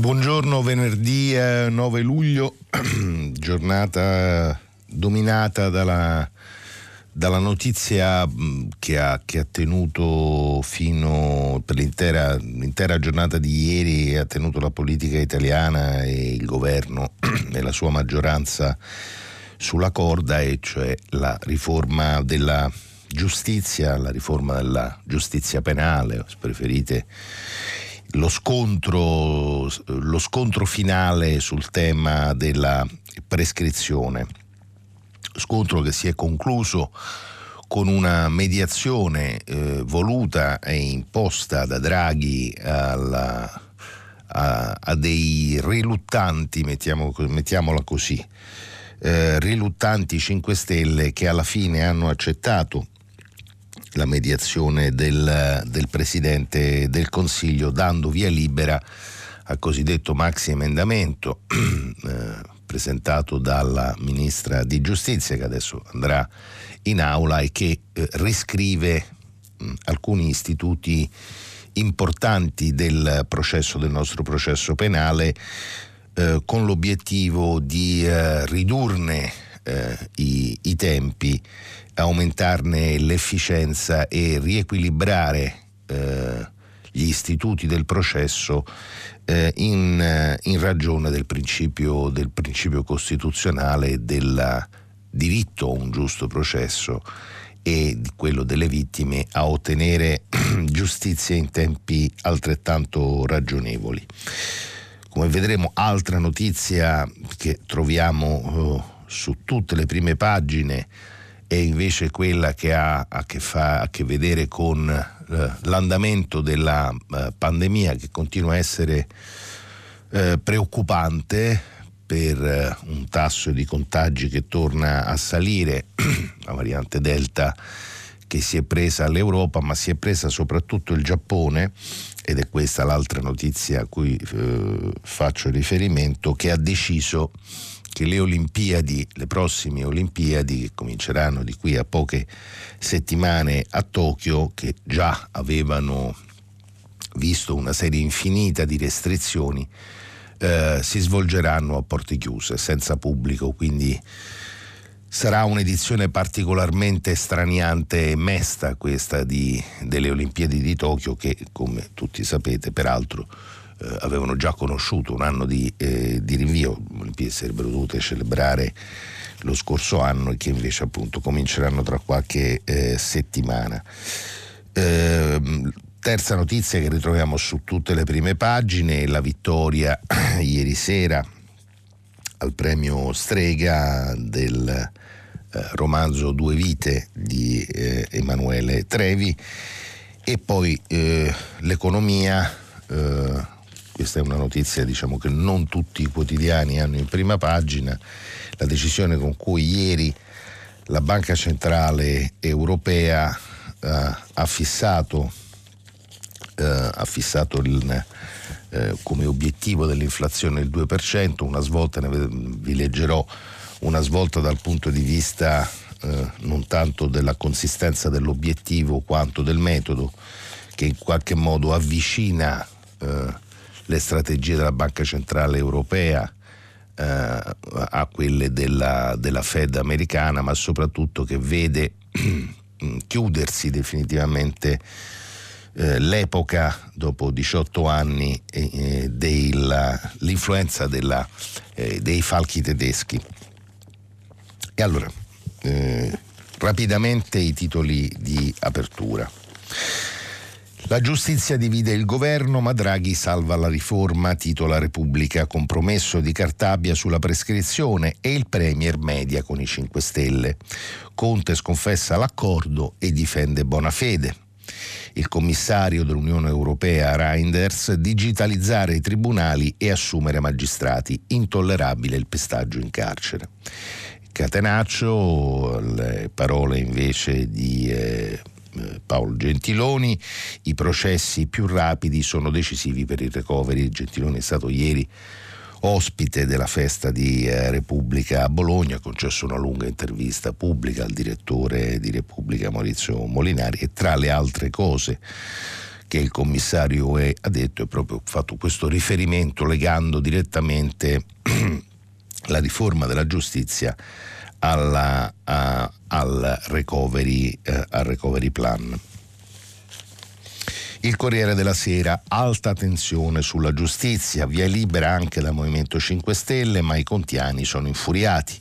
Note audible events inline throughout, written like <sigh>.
Buongiorno, venerdì 9 luglio, <clears throat> giornata dominata dalla dalla notizia che ha, che ha, tenuto fino per l'intera, l'intera, giornata di ieri, ha tenuto la politica italiana e il governo <clears throat> e la sua maggioranza sulla corda, e cioè la riforma della giustizia, la riforma della giustizia penale, se preferite lo scontro, lo scontro finale sul tema della prescrizione. Scontro che si è concluso con una mediazione eh, voluta e imposta da Draghi alla, a, a, dei riluttanti, mettiamo, mettiamola così, eh, riluttanti 5 Stelle che alla fine hanno accettato la mediazione del, del Presidente del Consiglio dando via libera al cosiddetto maxi emendamento <clears throat> eh, presentato dalla ministra di giustizia che adesso andrà in aula e che eh, riscrive mh, alcuni istituti importanti del processo del nostro processo penale eh, con l'obiettivo di eh, ridurne eh, i, i tempi, aumentarne l'efficienza e riequilibrare eh, gli istituti del processo eh, in, eh, in, ragione del principio, del principio costituzionale del diritto a un giusto processo e di quello delle vittime a ottenere <clears throat> giustizia in tempi altrettanto ragionevoli. Come vedremo, altra notizia che troviamo uh, su tutte le prime pagine è invece quella che ha a che, fa, a che vedere con eh, l'andamento della eh, pandemia che continua a essere eh, preoccupante per eh, un tasso di contagi che torna a salire, <clears throat> la variante Delta che si è presa all'Europa, ma si è presa soprattutto il Giappone, ed è questa l'altra notizia a cui eh, faccio riferimento, che ha deciso che le Olimpiadi, le prossime Olimpiadi che cominceranno di qui a poche settimane a Tokyo, che già avevano visto una serie infinita di restrizioni, eh, si svolgeranno a porte chiuse, senza pubblico, quindi sarà un'edizione particolarmente straniante e mesta questa di, delle Olimpiadi di Tokyo che, come tutti sapete, peraltro eh, avevano già conosciuto un anno di, eh, di rinvio, le Olimpiadi sarebbero dovute celebrare lo scorso anno e che invece appunto cominceranno tra qualche eh, settimana. Ehm, terza notizia che ritroviamo su tutte le prime pagine, la vittoria <clears throat> ieri sera al premio Strega del eh, romanzo Due vite di eh, Emanuele Trevi e poi eh, l'economia questa è una notizia diciamo, che non tutti i quotidiani hanno in prima pagina, la decisione con cui ieri la Banca Centrale Europea eh, ha fissato, eh, ha fissato il, eh, come obiettivo dell'inflazione il 2%, una svolta, ne vi leggerò, una svolta dal punto di vista eh, non tanto della consistenza dell'obiettivo quanto del metodo, che in qualche modo avvicina eh, le strategie della Banca Centrale Europea eh, a quelle della, della, Fed americana, ma soprattutto che vede <clears throat> chiudersi definitivamente eh, l'epoca dopo 18 anni eh, dell'influenza della, eh, dei falchi tedeschi. E allora, eh, rapidamente i titoli di apertura. La giustizia divide il governo, ma Draghi salva la riforma, titola Repubblica, compromesso di Cartabia sulla prescrizione e il Premier media con i 5 Stelle. Conte sconfessa l'accordo e difende Bonafede. Il commissario dell'Unione Europea Reinders digitalizzare i tribunali e assumere magistrati. Intollerabile il pestaggio in carcere. Catenaccio, le parole invece di eh, Paolo Gentiloni, i processi più rapidi sono decisivi per il recovery. Gentiloni è stato ieri ospite della festa di eh, Repubblica a Bologna, ha concesso una lunga intervista pubblica al direttore di Repubblica Maurizio Molinari. E tra le altre cose che il commissario UE ha detto è proprio fatto questo riferimento legando direttamente <clears throat> la riforma della giustizia alla, a, al, recovery, eh, al recovery plan. Il Corriere della Sera, alta tensione sulla giustizia, via libera anche dal Movimento 5 Stelle, ma i contiani sono infuriati.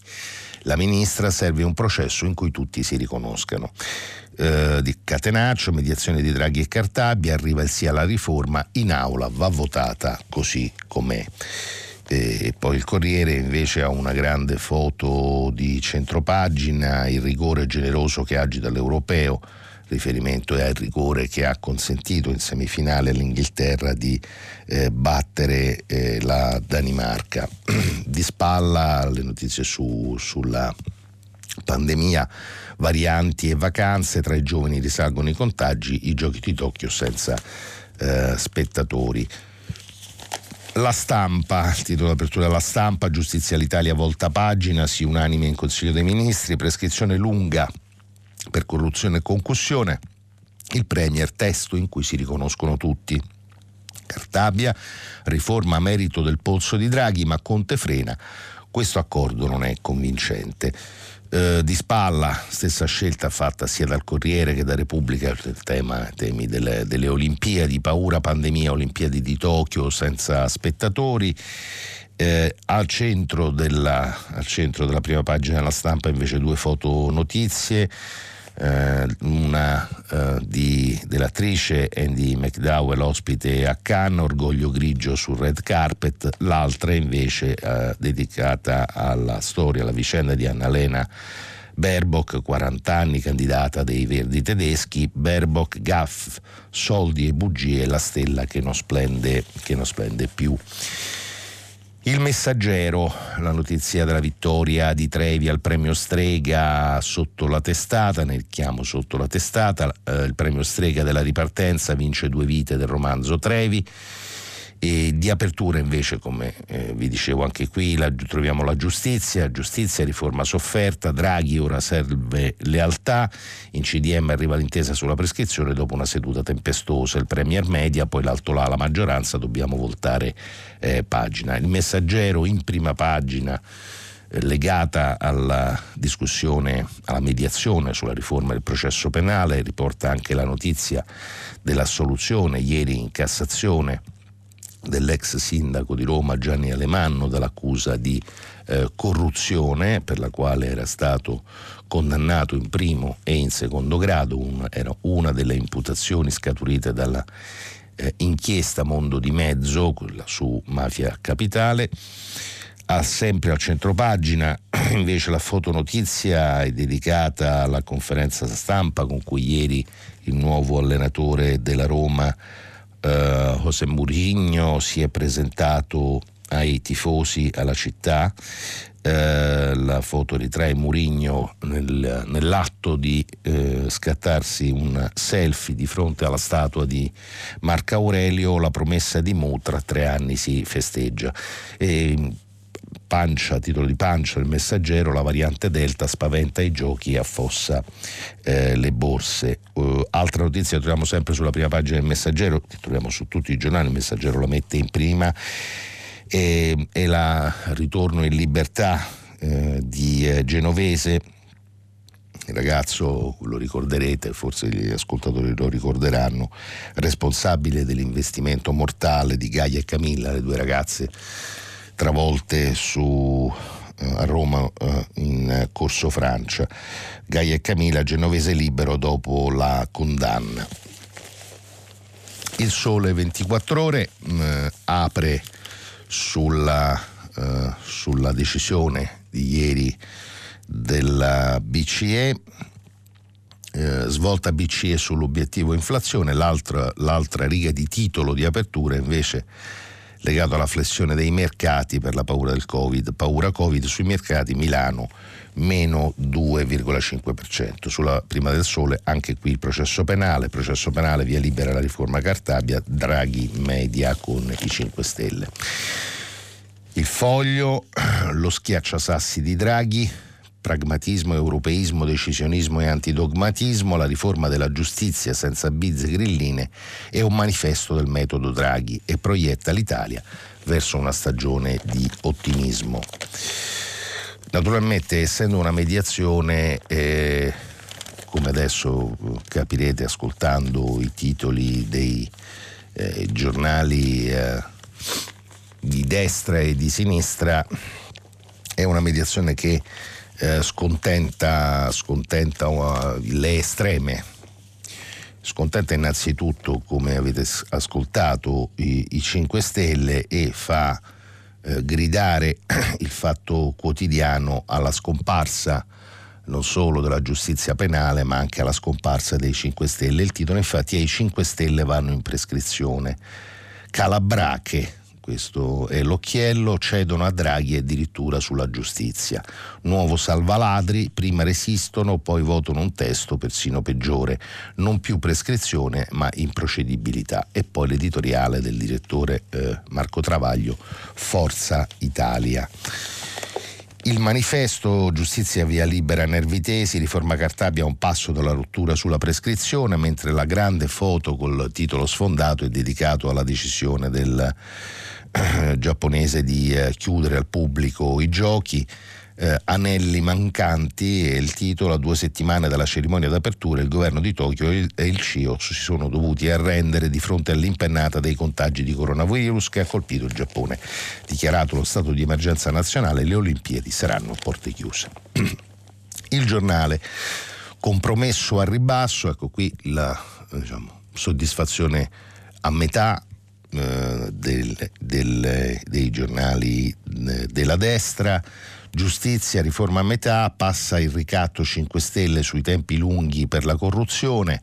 La ministra serve un processo in cui tutti si riconoscano. Eh, di Catenaccio, mediazione di Draghi e Cartabia, arriva il sì alla riforma, in aula va votata così com'è. E poi il Corriere invece ha una grande foto di centropagina, il rigore generoso che agita l'europeo, riferimento è al rigore che ha consentito in semifinale all'Inghilterra di eh, battere eh, la Danimarca. <clears throat> di spalla le notizie su, sulla pandemia, varianti e vacanze, tra i giovani risalgono i contagi, i giochi di Tokyo senza eh, spettatori. La stampa, titolo d'apertura della stampa, giustizia all'Italia volta pagina, si unanime in Consiglio dei Ministri, prescrizione lunga per corruzione e concussione, il Premier testo in cui si riconoscono tutti. Cartabia, riforma a merito del polso di Draghi, ma Conte frena. Questo accordo non è convincente. Eh, di spalla, stessa scelta fatta sia dal Corriere che da Repubblica, il tema, temi delle, delle Olimpiadi, paura pandemia, Olimpiadi di Tokyo senza spettatori. Eh, al, centro della, al, centro della, prima pagina della stampa invece due foto notizie eh, una eh, di, dell'attrice Andy McDowell ospite a Cannes, Orgoglio grigio sul red carpet, l'altra invece eh, dedicata alla storia, alla vicenda di Annalena Baerbock, 40 anni, candidata dei Verdi tedeschi, Baerbock, gaff, soldi e bugie, la stella che non splende, che non splende più. Il messaggero, la notizia della vittoria di Trevi al premio Strega sotto la testata, nel chiamo sotto la testata, eh, il premio Strega della ripartenza vince due vite del romanzo Trevi. E di apertura invece, come eh, vi dicevo anche qui, la, troviamo la giustizia, giustizia, riforma sofferta, Draghi ora serve lealtà, in CDM arriva l'intesa sulla prescrizione dopo una seduta tempestosa, il Premier Media, poi l'alto là la maggioranza, dobbiamo voltare eh, pagina. Il messaggero in prima pagina eh, legata alla discussione, alla mediazione sulla riforma del processo penale, riporta anche la notizia dell'assoluzione ieri in Cassazione dell'ex sindaco di Roma Gianni Alemanno dall'accusa di eh, corruzione per la quale era stato condannato in primo e in secondo grado, un, era una delle imputazioni scaturite dalla eh, inchiesta Mondo di Mezzo, quella su Mafia Capitale. Ha sempre al centro pagina <clears throat> invece la fotonotizia è dedicata alla conferenza stampa con cui ieri il nuovo allenatore della Roma uh, José Mourinho si è presentato ai tifosi alla città. Eh, la foto ritrae Murigno nel, nell'atto di eh, scattarsi un selfie di fronte alla statua di Marco Aurelio, la promessa di Mu tra tre anni si festeggia. E, pancia, titolo di pancia del messaggero, la variante Delta spaventa i giochi e affossa eh, le borse. Uh, altra notizia che troviamo sempre sulla prima pagina del messaggero, che troviamo su tutti i giornali, il messaggero la mette in prima, è, è la ritorno in libertà eh, di eh, Genovese. Il ragazzo, lo ricorderete, forse gli ascoltatori lo ricorderanno, responsabile dell'investimento mortale di Gaia e Camilla, le due ragazze travolte su, eh, a Roma eh, in Corso Francia. Gaia e Camilla, genovese libero dopo la condanna. Il Sole 24 ore mh, eh, apre sulla, uh, sulla, decisione di ieri della BCE eh, svolta BCE sull'obiettivo inflazione, l'altra, l'altra riga di titolo di apertura invece legato alla flessione dei mercati per la paura del Covid. Paura Covid sui mercati Milano meno 2,5%. Sulla prima del sole anche qui il processo penale, processo penale via libera la riforma Cartabia, Draghi media con i 5 Stelle. Il foglio, <clears throat> lo schiacciasassi di Draghi, pragmatismo, europeismo, decisionismo e antidogmatismo, la riforma della giustizia senza bizze grilline è un manifesto del metodo Draghi e proietta l'Italia verso una stagione di ottimismo. Naturalmente, essendo una mediazione, eh, come adesso capirete ascoltando i titoli dei eh, giornali eh, di destra e di sinistra, è una mediazione che eh, scontenta, scontenta uh, le estreme. Scontenta innanzitutto, come avete ascoltato, i, i 5 Stelle e fa eh, gridare <clears throat> il fatto quotidiano alla scomparsa non solo della giustizia penale ma anche alla scomparsa dei 5 Stelle. Il titolo infatti è I 5 Stelle vanno in prescrizione. Calabrache, questo è l'occhiello, cedono a Draghi addirittura sulla giustizia. Nuovo salvaladri, prima resistono, poi votano un testo persino peggiore, non più prescrizione ma improcedibilità. E poi l'editoriale del direttore eh, Marco Travaglio, Forza Italia. Il manifesto Giustizia via libera Nervitesi, riforma Cartabia un passo dalla rottura sulla prescrizione, mentre la grande foto col titolo sfondato è dedicato alla decisione del eh, giapponese di eh, chiudere al pubblico i giochi. Eh, anelli mancanti e il titolo a due settimane dalla cerimonia d'apertura il governo di Tokyo e il CIO si sono dovuti arrendere di fronte all'impennata dei contagi di coronavirus che ha colpito il Giappone. Dichiarato lo stato di emergenza nazionale, le Olimpiadi saranno porte chiuse. <clears throat> il giornale compromesso al ribasso, ecco qui la diciamo, soddisfazione a metà eh, del, del, dei giornali eh, della destra. Giustizia, riforma a metà, passa il ricatto 5 Stelle sui tempi lunghi per la corruzione,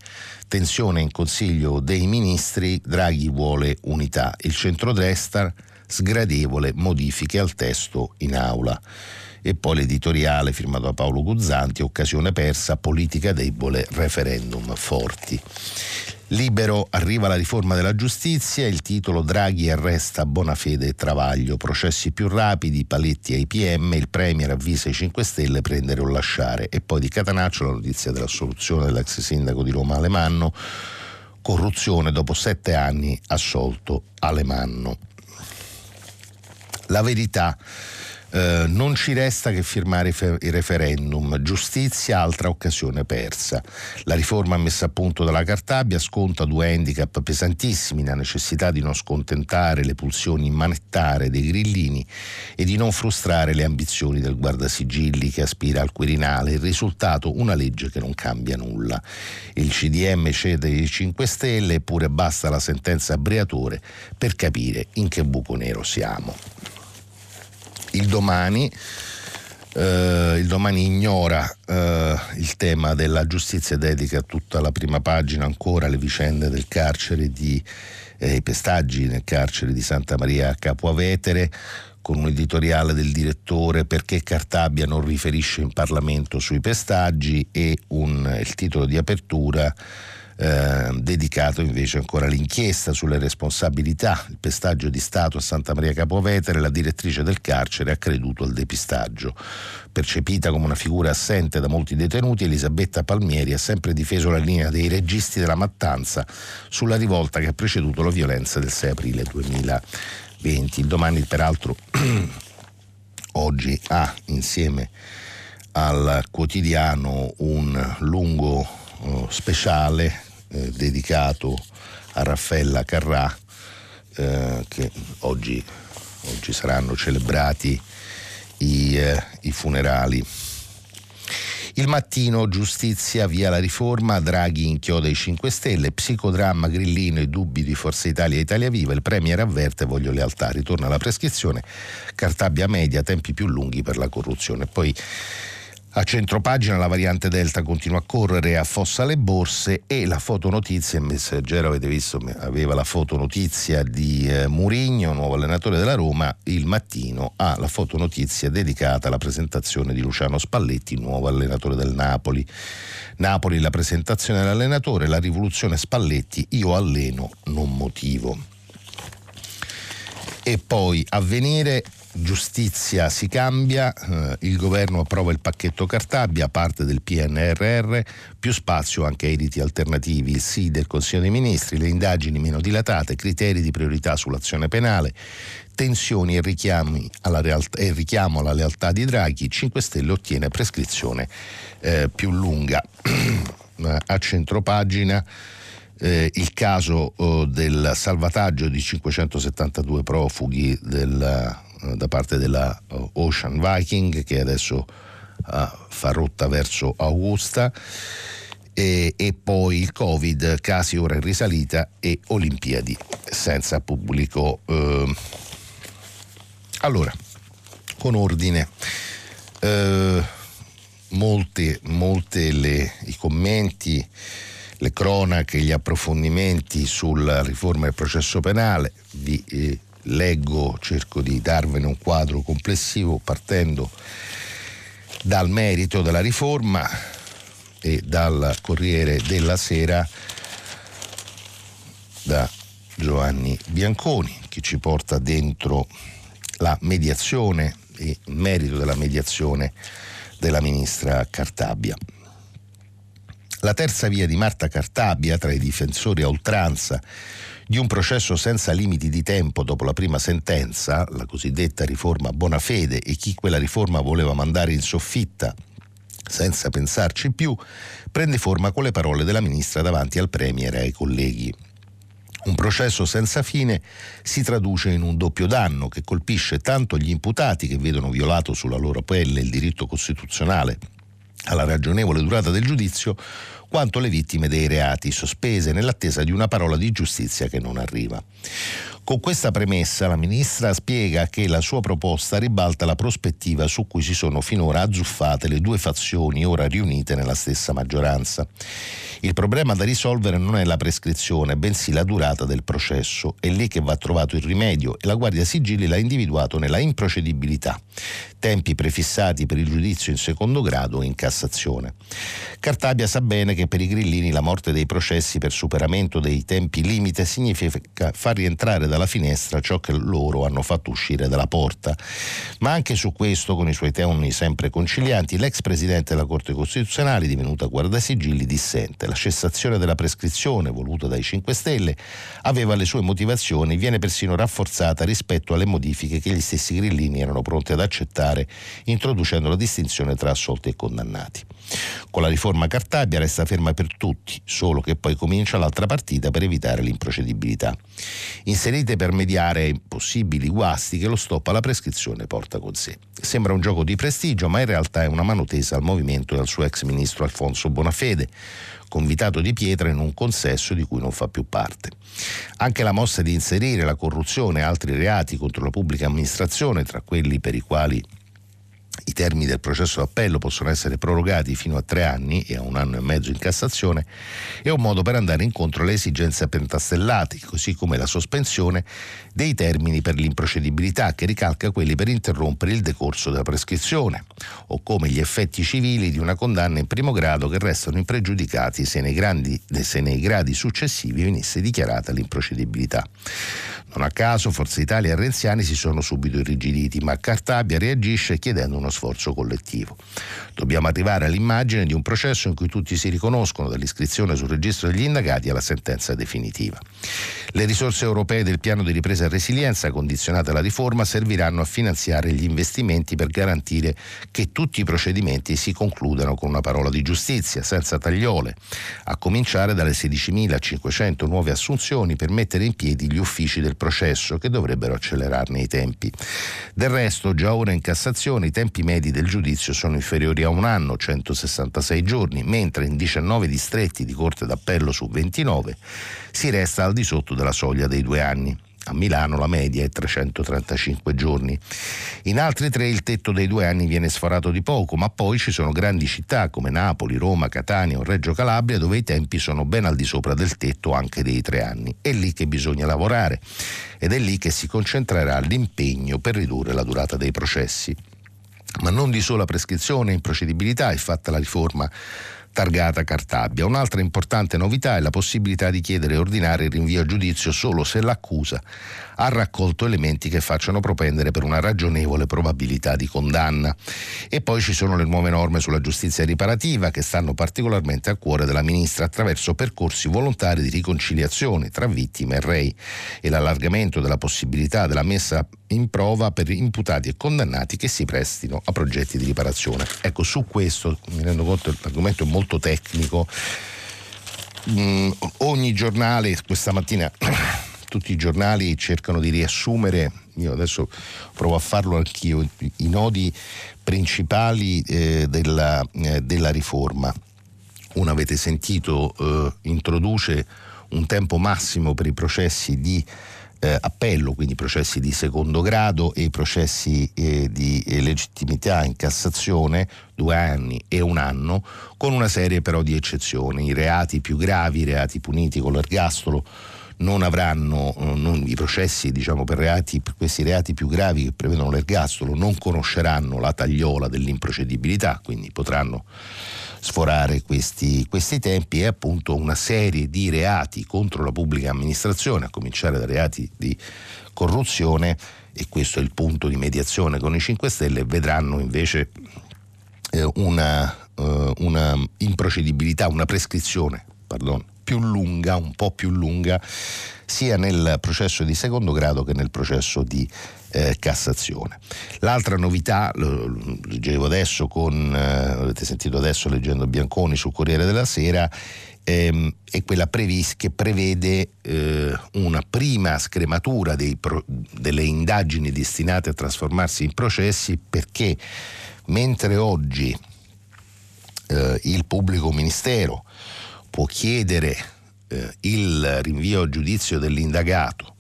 tensione in Consiglio dei Ministri, Draghi vuole unità, il centrodestra sgradevole modifiche al testo in aula. E poi l'editoriale firmato da Paolo Guzzanti, occasione persa, politica debole, referendum forti. Libero arriva la riforma della giustizia, il titolo Draghi arresta Bonafede e Travaglio, processi più rapidi, paletti ai PM, il Premier avvisa i 5 Stelle prendere o lasciare. E poi di Catanaccio la notizia dell'assoluzione dell'ex sindaco di Roma Alemanno, corruzione dopo sette anni assolto Alemanno. La verità eh, non ci resta che firmare il referendum. Giustizia, altra occasione persa. La riforma messa a punto dalla Cartabia sconta due handicap pesantissimi, la necessità di non scontentare le pulsioni immanettare dei grillini e di non frustrare le ambizioni del guardasigilli che aspira al Quirinale. Il risultato una legge che non cambia nulla. Il CDM cede ai 5 Stelle eppure basta la sentenza Briatore per capire in che buco nero siamo il domani. Uh, il domani ignora uh, il tema della giustizia, dedica tutta la prima pagina ancora alle vicende del carcere di eh, pestaggi nel carcere di Santa Maria a Capo Avetere con un editoriale del direttore perché Cartabia non riferisce in Parlamento sui pestaggi e un, il titolo di apertura eh, dedicato invece ancora all'inchiesta sulle responsabilità, il pestaggio di Stato a Santa Maria Capovetere, la direttrice del carcere ha creduto al depistaggio. Percepita come una figura assente da molti detenuti, Elisabetta Palmieri ha sempre difeso la linea dei registi della mattanza sulla rivolta che ha preceduto la violenza del 6 aprile 2020. Il domani, peraltro, <clears throat> oggi ha insieme al quotidiano un lungo uh, speciale eh, dedicato a Raffaella Carrà, eh, che oggi, oggi, saranno celebrati i, eh, i funerali. Il mattino, giustizia via la riforma, Draghi inchioda i 5 Stelle, psicodramma grillino e dubbi di Forza Italia e Italia Viva, il Premier avverte voglio lealtà, ritorna la prescrizione, Cartabia media, tempi più lunghi per la corruzione. Poi A centropagina la variante Delta continua a correre e affossa le borse e la fotonotizia, il messaggero avete visto aveva la fotonotizia di eh, Murigno, nuovo allenatore della Roma, il mattino ha la fotonotizia dedicata alla presentazione di Luciano Spalletti, nuovo allenatore del Napoli. Napoli la presentazione dell'allenatore, la rivoluzione Spalletti, io alleno, non motivo. E poi avvenire giustizia si cambia, eh, il governo approva il pacchetto Cartabia, parte del PNRR, più spazio anche ai riti alternativi, il sì del Consiglio dei Ministri, le indagini meno dilatate, criteri di priorità sull'azione penale, tensioni e, alla realtà, e richiamo alla lealtà di Draghi, 5 Stelle ottiene prescrizione eh, più lunga. <clears throat> A centropagina eh, il caso oh, del salvataggio di 572 profughi del da parte della eh, Ocean Viking che adesso uh, fa rotta verso Augusta e, e, poi il Covid, casi ora in risalita e Olimpiadi senza pubblico. Uh, allora, con ordine, uh, molte, molte le, i commenti, le cronache, gli approfondimenti sulla riforma del processo penale, vi eh, leggo, cerco di darvene un quadro complessivo partendo dal merito della riforma e dal Corriere della Sera da Giovanni Bianconi che ci porta dentro la mediazione e il merito della mediazione della ministra Cartabia. La terza via di Marta Cartabia tra i difensori a oltranza di un processo senza limiti di tempo dopo la prima sentenza, la cosiddetta riforma Bonafede, e chi quella riforma voleva mandare in soffitta senza pensarci più, prende forma con le parole della ministra davanti al Premier e ai colleghi. Un processo senza fine si traduce in un doppio danno che colpisce tanto gli imputati che vedono violato sulla loro pelle il diritto costituzionale alla ragionevole durata del giudizio, quanto le vittime dei reati, sospese nell'attesa di una parola di giustizia che non arriva. Con questa premessa la ministra spiega che la sua proposta ribalta la prospettiva su cui si sono finora azzuffate le due fazioni ora riunite nella stessa maggioranza. Il problema da risolvere non è la prescrizione, bensì la durata del processo. È lì che va trovato il rimedio e la Guardia Sigilli l'ha individuato nella improcedibilità, tempi prefissati per il giudizio in secondo grado o in Cassazione. Cartabia sa bene che per i grillini la morte dei processi per superamento dei tempi limite significa far rientrare dalla finestra ciò che loro hanno fatto uscire dalla porta. Ma anche su questo, con i suoi toni sempre concilianti, l'ex presidente della Corte Costituzionale, divenuta guardasigilli, dissente la cessazione della prescrizione voluta dai 5 Stelle aveva le sue motivazioni, viene persino rafforzata rispetto alle modifiche che gli stessi grillini erano pronti ad accettare, introducendo la distinzione tra assolti e condannati. Con la riforma Cartabia resta ferma per tutti, solo che poi comincia l'altra partita per evitare l'improcedibilità. Inserite per mediare possibili guasti che lo stop alla prescrizione porta con sé. Sembra un gioco di prestigio, ma in realtà è una mano tesa al movimento e al suo ex ministro Alfonso Bonafede, convitato di pietra in un consesso di cui non fa più parte. Anche la mossa di inserire la corruzione e altri reati contro la pubblica amministrazione, tra quelli per i quali i termini del processo d'appello possono essere prorogati fino a tre anni e a un anno e mezzo in Cassazione, è un modo per andare incontro alle esigenze pentastellate, così come la sospensione dei termini per l'improcedibilità, che ricalca quelli per interrompere il decorso della prescrizione, o come gli effetti civili di una condanna in primo grado che restano impregiudicati se nei, grandi, se nei gradi successivi venisse dichiarata l'improcedibilità. Non a caso Forza Italia e Renziani si sono subito irrigiditi, ma Cartabia reagisce chiedendo uno sforzo collettivo. Dobbiamo arrivare all'immagine di un processo in cui tutti si riconoscono dall'iscrizione sul registro degli indagati alla sentenza definitiva. Le risorse europee del piano di ripresa e resilienza condizionate alla riforma serviranno a finanziare gli investimenti per garantire che tutti i procedimenti si concludano con una parola di giustizia, senza tagliole, a cominciare dalle 16.500 nuove assunzioni per mettere in piedi gli uffici del processo che dovrebbero accelerarne i tempi. Del resto, già ora in Cassazione i tempi medi del giudizio sono inferiori a un anno, 166 giorni, mentre in 19 distretti di Corte d'Appello su 29 si resta al di sotto della soglia dei due anni. A Milano la media è 335 giorni. In altri tre il tetto dei due anni viene sforato di poco, ma poi ci sono grandi città come Napoli, Roma, Catania o Reggio Calabria dove i tempi sono ben al di sopra del tetto anche dei tre anni. È lì che bisogna lavorare ed è lì che si concentrerà l'impegno per ridurre la durata dei processi. Ma non di sola prescrizione e improcedibilità è fatta la riforma targata Cartabia. Un'altra importante novità è la possibilità di chiedere e ordinare il rinvio a giudizio solo se l'accusa ha raccolto elementi che facciano propendere per una ragionevole probabilità di condanna. E poi ci sono le nuove norme sulla giustizia riparativa che stanno particolarmente a cuore della ministra attraverso percorsi volontari di riconciliazione tra vittime e rei e l'allargamento della possibilità della messa in prova per imputati e condannati che si prestino a progetti di riparazione. Ecco, su questo mi rendo conto che l'argomento è molto tecnico. Mm, ogni giornale questa mattina <clears throat> tutti i giornali cercano di riassumere, io adesso provo a farlo anch'io, i nodi principali eh, della, eh, della, riforma. Uno avete sentito, eh, introduce un tempo massimo per i processi di eh, appello, quindi processi di secondo grado e processi eh, di eh, legittimità in Cassazione, due anni e un anno, con una serie però di eccezioni. I reati più gravi, i reati puniti con l'ergastolo, non avranno eh, non, i processi diciamo, per, reati, per questi reati più gravi che prevedono l'ergastolo non conosceranno la tagliola dell'improcedibilità, quindi potranno sforare questi, questi, tempi e appunto una serie di reati contro la pubblica amministrazione, a cominciare dai reati di corruzione, e questo è il punto di mediazione con i 5 Stelle, vedranno invece eh, una, eh, una, improcedibilità, una prescrizione, pardon, più lunga, un po' più lunga, sia nel processo di secondo grado che nel processo di eh, Cassazione. L'altra novità, lo, lo leggevo adesso con, eh, avete sentito adesso leggendo Bianconi sul Corriere della Sera, ehm, è quella previs- che prevede eh, una prima scrematura pro- delle indagini destinate a trasformarsi in processi perché mentre oggi eh, il pubblico ministero può chiedere eh, il rinvio a giudizio dell'indagato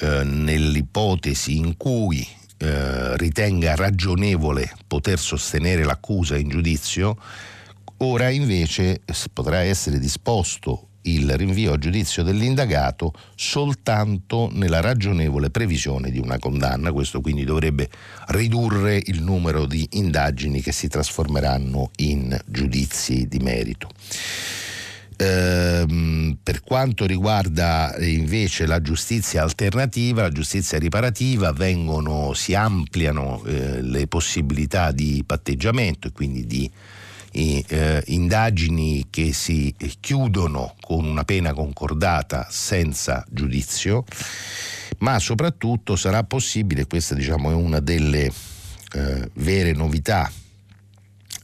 eh, nell'ipotesi in cui eh, ritenga ragionevole poter sostenere l'accusa in giudizio, ora invece potrà essere disposto il rinvio a giudizio dell'indagato soltanto nella ragionevole previsione di una condanna. Questo quindi dovrebbe ridurre il numero di indagini che si trasformeranno in giudizi di merito. Ehm, per quanto riguarda invece la giustizia alternativa, la giustizia riparativa, vengono, si ampliano eh, le possibilità di patteggiamento e quindi di eh, indagini che si chiudono con una pena concordata senza giudizio, ma soprattutto sarà possibile, questa diciamo è una delle eh, vere novità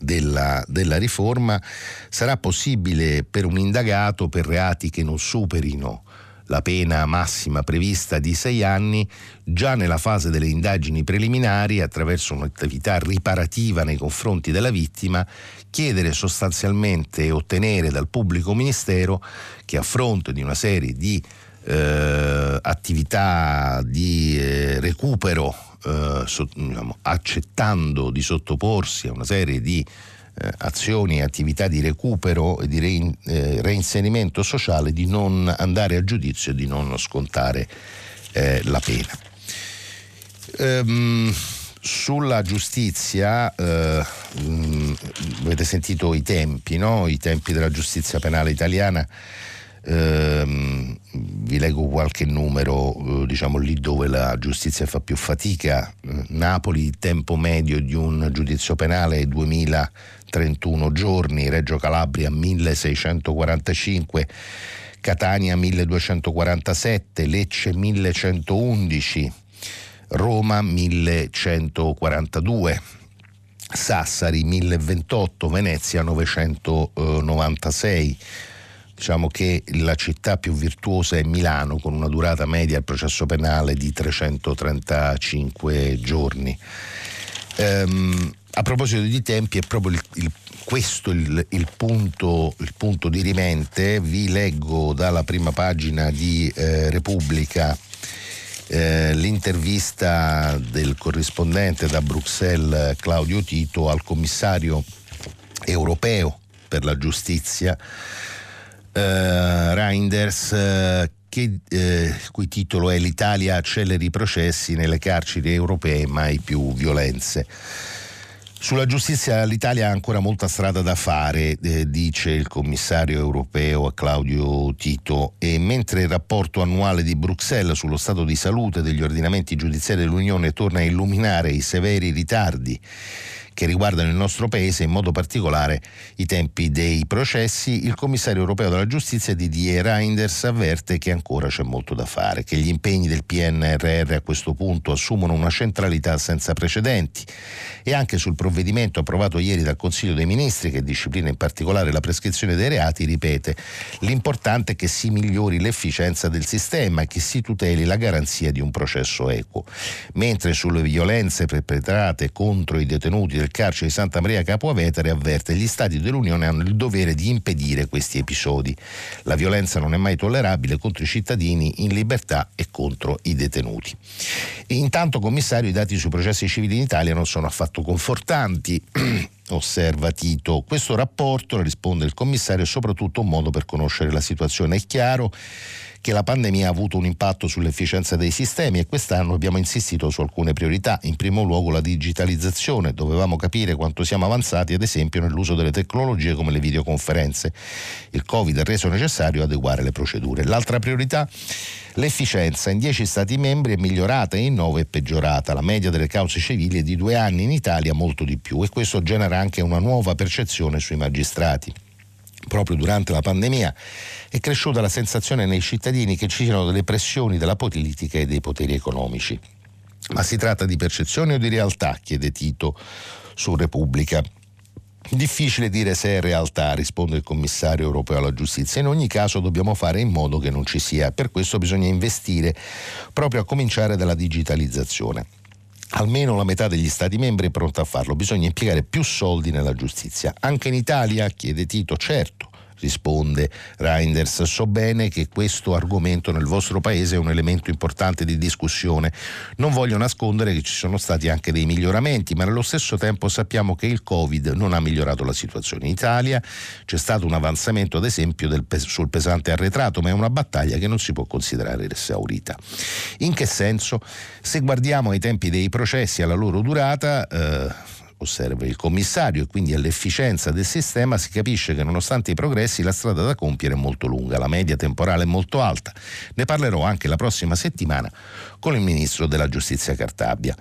della, della riforma, sarà possibile per un indagato per reati che non superino la pena massima prevista di sei anni, già nella fase delle indagini preliminari, attraverso un'attività riparativa nei confronti della vittima, chiedere sostanzialmente e ottenere dal pubblico ministero che a fronte di una serie di eh, attività di eh, recupero eh, so, diciamo, accettando di sottoporsi a una serie di eh, azioni e attività di recupero e di rein, eh, reinserimento sociale, di non andare a giudizio e di non scontare eh, la pena. Ehm, sulla giustizia, mh, mm, avete sentito i tempi, no? i tempi della giustizia penale italiana Ehm, vi leggo qualche numero, eh, diciamo lì dove la giustizia fa più fatica. Eh, Napoli, tempo medio di un giudizio penale 2031 giorni, Reggio Calabria 1645, Catania 1247, Lecce 1111, Roma 1142. Sassari 1028, Venezia 996, Diciamo che la città più virtuosa è Milano, con una durata media al processo penale di 335 giorni. Ehm, a proposito di tempi, è proprio il, il, questo il, il, punto, il punto dirimente. Vi leggo dalla prima pagina di eh, Repubblica eh, l'intervista del corrispondente da Bruxelles Claudio Tito al commissario europeo per la giustizia eh, Reinders eh, che, eh, cui titolo è L'Italia acceleri i processi nelle carceri europee mai più violenze. Sulla giustizia l'Italia ha ancora molta strada da fare, eh, dice il commissario europeo Claudio Tito, e mentre il rapporto annuale di Bruxelles sullo stato di salute degli ordinamenti giudiziari dell'Unione torna a illuminare i severi ritardi che riguardano il nostro Paese, in modo particolare i tempi dei processi, il commissario europeo della giustizia Didier Reinders avverte che ancora c'è molto da fare, che gli impegni del PNRR a questo punto assumono una centralità senza precedenti e anche sul provvedimento approvato ieri dal Consiglio dei Ministri che disciplina in particolare la prescrizione dei reati, ripete l'importante è che si migliori l'efficienza del sistema e che si tuteli la garanzia di un processo equo. Mentre sulle violenze perpetrate contro i detenuti del carcere di Santa Maria Capua Vetere avverte gli Stati dell'Unione hanno il dovere di impedire questi episodi. La violenza non è mai tollerabile contro i cittadini in libertà e contro i detenuti. E intanto, commissario, i dati sui processi civili in Italia non sono affatto confortanti. <clears throat> osserva Tito. Questo rapporto, risponde il commissario, è soprattutto un modo per conoscere la situazione. È chiaro che la pandemia ha avuto un impatto sull'efficienza dei sistemi e quest'anno abbiamo insistito su alcune priorità. In primo luogo la digitalizzazione, dovevamo capire quanto siamo avanzati ad esempio nell'uso delle tecnologie come le videoconferenze. Il Covid ha reso necessario adeguare le procedure. L'altra priorità L'efficienza in 10 Stati membri è migliorata e in 9 è peggiorata. La media delle cause civili è di due anni, in Italia molto di più e questo genera anche una nuova percezione sui magistrati proprio durante la pandemia, è cresciuta la sensazione nei cittadini che ci siano delle pressioni della politica e dei poteri economici. Ma si tratta di percezione o di realtà? chiede Tito su Repubblica. Difficile dire se è realtà, risponde il commissario europeo alla giustizia. In ogni caso dobbiamo fare in modo che non ci sia. Per questo bisogna investire proprio a cominciare dalla digitalizzazione. Almeno la metà degli Stati membri è pronta a farlo, bisogna impiegare più soldi nella giustizia. Anche in Italia, chiede Tito, certo, risponde Reinders. So bene che questo argomento nel vostro paese è un elemento importante di discussione. Non voglio nascondere che ci sono stati anche dei miglioramenti, ma nello stesso tempo sappiamo che il Covid non ha migliorato la situazione. In Italia c'è stato un avanzamento, ad esempio, del, sul pesante arretrato, ma è una battaglia che non si può considerare esaurita. In che senso? Se guardiamo ai tempi dei processi, alla loro durata, eh, osserva il commissario, e quindi all'efficienza del sistema, si capisce che nonostante i progressi la strada da compiere è molto lunga, la media temporale è molto alta. Ne parlerò anche la prossima settimana con il ministro della giustizia Cartabia.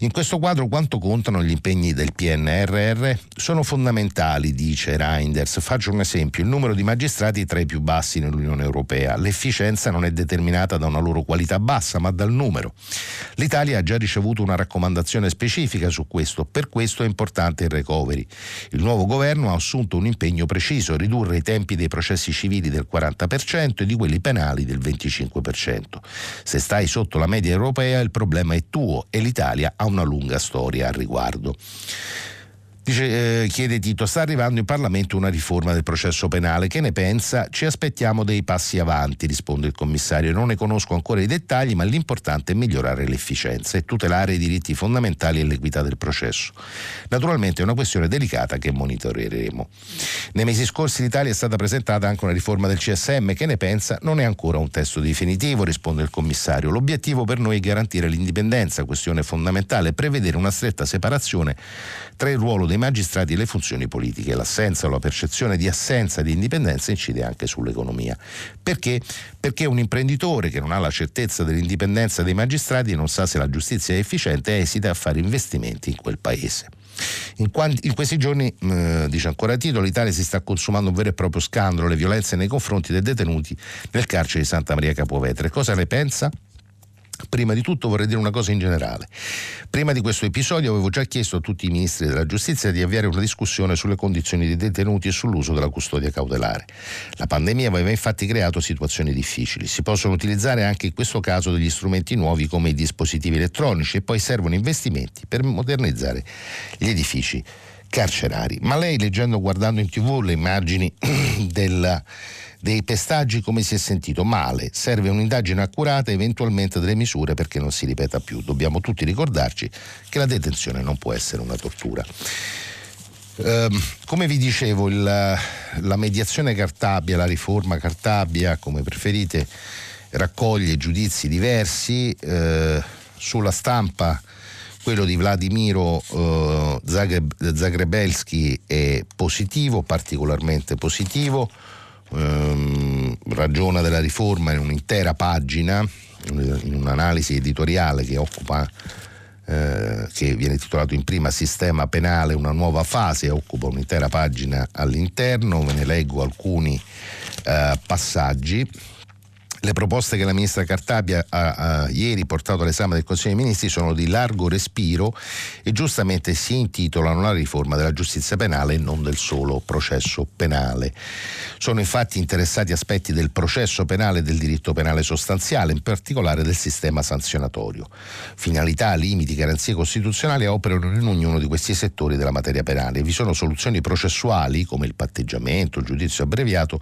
In questo quadro quanto contano gli impegni del PNRR? Sono fondamentali, dice Reinders. Faccio un esempio, il numero di magistrati è tra i più bassi nell'Unione Europea. L'efficienza non è determinata da una loro qualità bassa, ma dal numero. L'Italia ha già ricevuto una raccomandazione specifica su questo, per questo è importante il recovery. Il nuovo governo ha assunto un impegno preciso, ridurre i tempi dei processi civili del 40% e di quelli penali del 25%. Se stai sotto la media media europea il problema è tuo e l'Italia ha una lunga storia al riguardo. Dice, eh, chiede Tito, sta arrivando in Parlamento una riforma del processo penale, che ne pensa? Ci aspettiamo dei passi avanti, risponde il commissario. Non ne conosco ancora i dettagli, ma l'importante è migliorare l'efficienza e tutelare i diritti fondamentali e l'equità del processo. Naturalmente è una questione delicata che monitoreremo. Nei mesi scorsi in Italia è stata presentata anche una riforma del CSM, che ne pensa? Non è ancora un testo definitivo, risponde il commissario. L'obiettivo per noi è garantire l'indipendenza, questione fondamentale, prevedere una stretta separazione tra il ruolo dei dei magistrati le funzioni politiche. L'assenza o la percezione di assenza di indipendenza incide anche sull'economia. Perché? Perché un imprenditore che non ha la certezza dell'indipendenza dei magistrati e non sa se la giustizia è efficiente esita a fare investimenti in quel paese. In, quanti, in, questi giorni, eh, dice ancora Tito, l'Italia si sta consumando un vero e proprio scandalo, le violenze nei confronti dei detenuti nel carcere di Santa Maria Capovetere. Cosa ne pensa? Prima di tutto vorrei dire una cosa in generale. Prima di questo episodio avevo già chiesto a tutti i ministri della giustizia di avviare una discussione sulle condizioni dei detenuti e sull'uso della custodia cautelare. La pandemia aveva infatti creato situazioni difficili. Si possono utilizzare anche in questo caso degli strumenti nuovi come i dispositivi elettronici e poi servono investimenti per modernizzare gli edifici carcerari. Ma lei leggendo, guardando in tv le immagini <clears throat> della dei pestaggi come si è sentito male, serve un'indagine accurata e eventualmente delle misure perché non si ripeta più. Dobbiamo tutti ricordarci che la detenzione non può essere una tortura. Uh, come vi dicevo, il, la mediazione Cartabia, la riforma Cartabia, come preferite, raccoglie giudizi diversi. Uh, sulla stampa quello di Vladimiro uh, Zagrebelski è positivo, particolarmente positivo ehm, ragiona della riforma in un'intera pagina, in un'analisi editoriale che occupa eh, che viene titolato in prima Sistema penale, una nuova fase, occupa un'intera pagina all'interno, ve ne leggo alcuni eh, passaggi. Le proposte che la ministra Cartabia ha, ha, ieri portato all'esame del Consiglio dei Ministri sono di largo respiro e giustamente si intitolano la riforma della giustizia penale e non del solo processo penale. Sono infatti interessati aspetti del processo penale e del diritto penale sostanziale, in particolare del sistema sanzionatorio. Finalità, limiti, garanzie costituzionali operano in ognuno di questi settori della materia penale. Vi sono soluzioni processuali, come il patteggiamento, il giudizio abbreviato,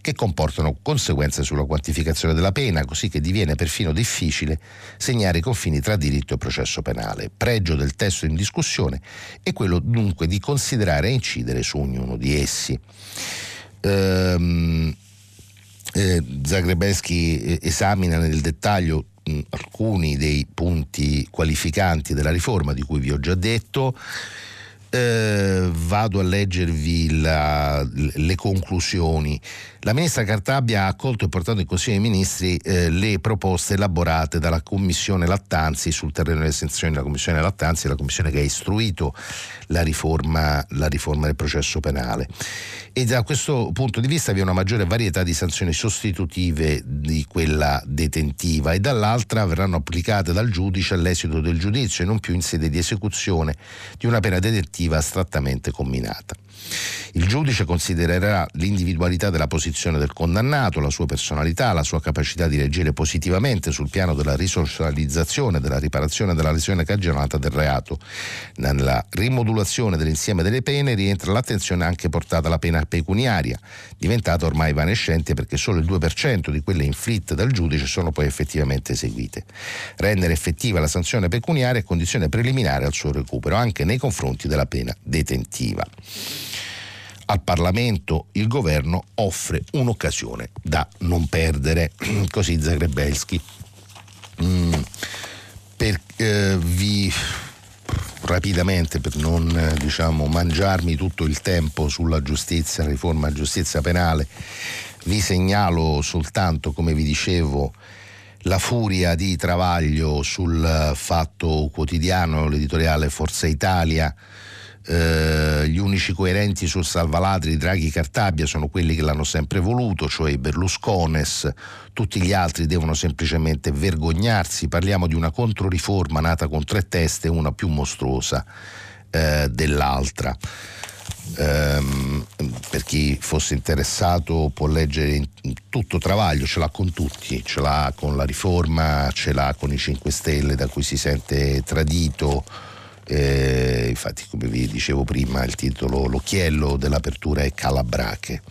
che comportano conseguenze sulla quantificazione dell'applicazione della pena, così che diviene perfino difficile segnare i confini tra diritto e processo penale. Pregio del testo in discussione è quello dunque di considerare e incidere su ognuno di essi. Ehm, eh, Zagrebeschi eh, esamina nel dettaglio mh, alcuni dei punti qualificanti della riforma di cui vi ho già detto. Eh, vado a leggervi la, le conclusioni. La ministra Cartabia ha accolto e portato in Consiglio dei Ministri eh, le proposte elaborate dalla Commissione Lattanzi sul terreno delle sanzioni, la Commissione Lattanzi è la Commissione che ha istruito la riforma, la riforma del processo penale. E da questo punto di vista vi è una maggiore varietà di sanzioni sostitutive di quella detentiva e dall'altra verranno applicate dal giudice all'esito del giudizio e non più in sede di esecuzione di una pena detentiva astrattamente combinata. Il giudice considererà l'individualità della posizione del condannato, la sua personalità, la sua capacità di reagire positivamente sul piano della risocializzazione, della riparazione della lesione cagionata del reato. Nella rimodulazione dell'insieme delle pene rientra l'attenzione anche portata alla pena pecuniaria, diventata ormai evanescente perché solo il 2% di quelle inflitte dal giudice sono poi effettivamente eseguite. Rendere effettiva la sanzione pecuniaria è condizione preliminare al suo recupero anche nei confronti della pena detentiva al Parlamento il governo offre un'occasione da non perdere, <clears throat> così Zagrebelski. Mm, per, eh, vi rapidamente per non diciamo, mangiarmi tutto il tempo sulla giustizia, riforma giustizia penale, vi segnalo soltanto, come vi dicevo, la furia di Travaglio sul fatto quotidiano, l'editoriale Forza Italia, eh, gli unici coerenti sul salvaladri Draghi Cartabia sono quelli che l'hanno sempre voluto, cioè i Berluscones, tutti gli altri devono semplicemente vergognarsi, parliamo di una controriforma nata con tre teste, una più mostruosa eh, dell'altra. Um, per chi fosse interessato può leggere in, tutto Travaglio, ce l'ha con tutti, ce l'ha con la riforma, ce l'ha con i 5 Stelle da cui si sente tradito, eh, infatti, come vi dicevo prima, il titolo L'occhiello dell'apertura è Calabrache.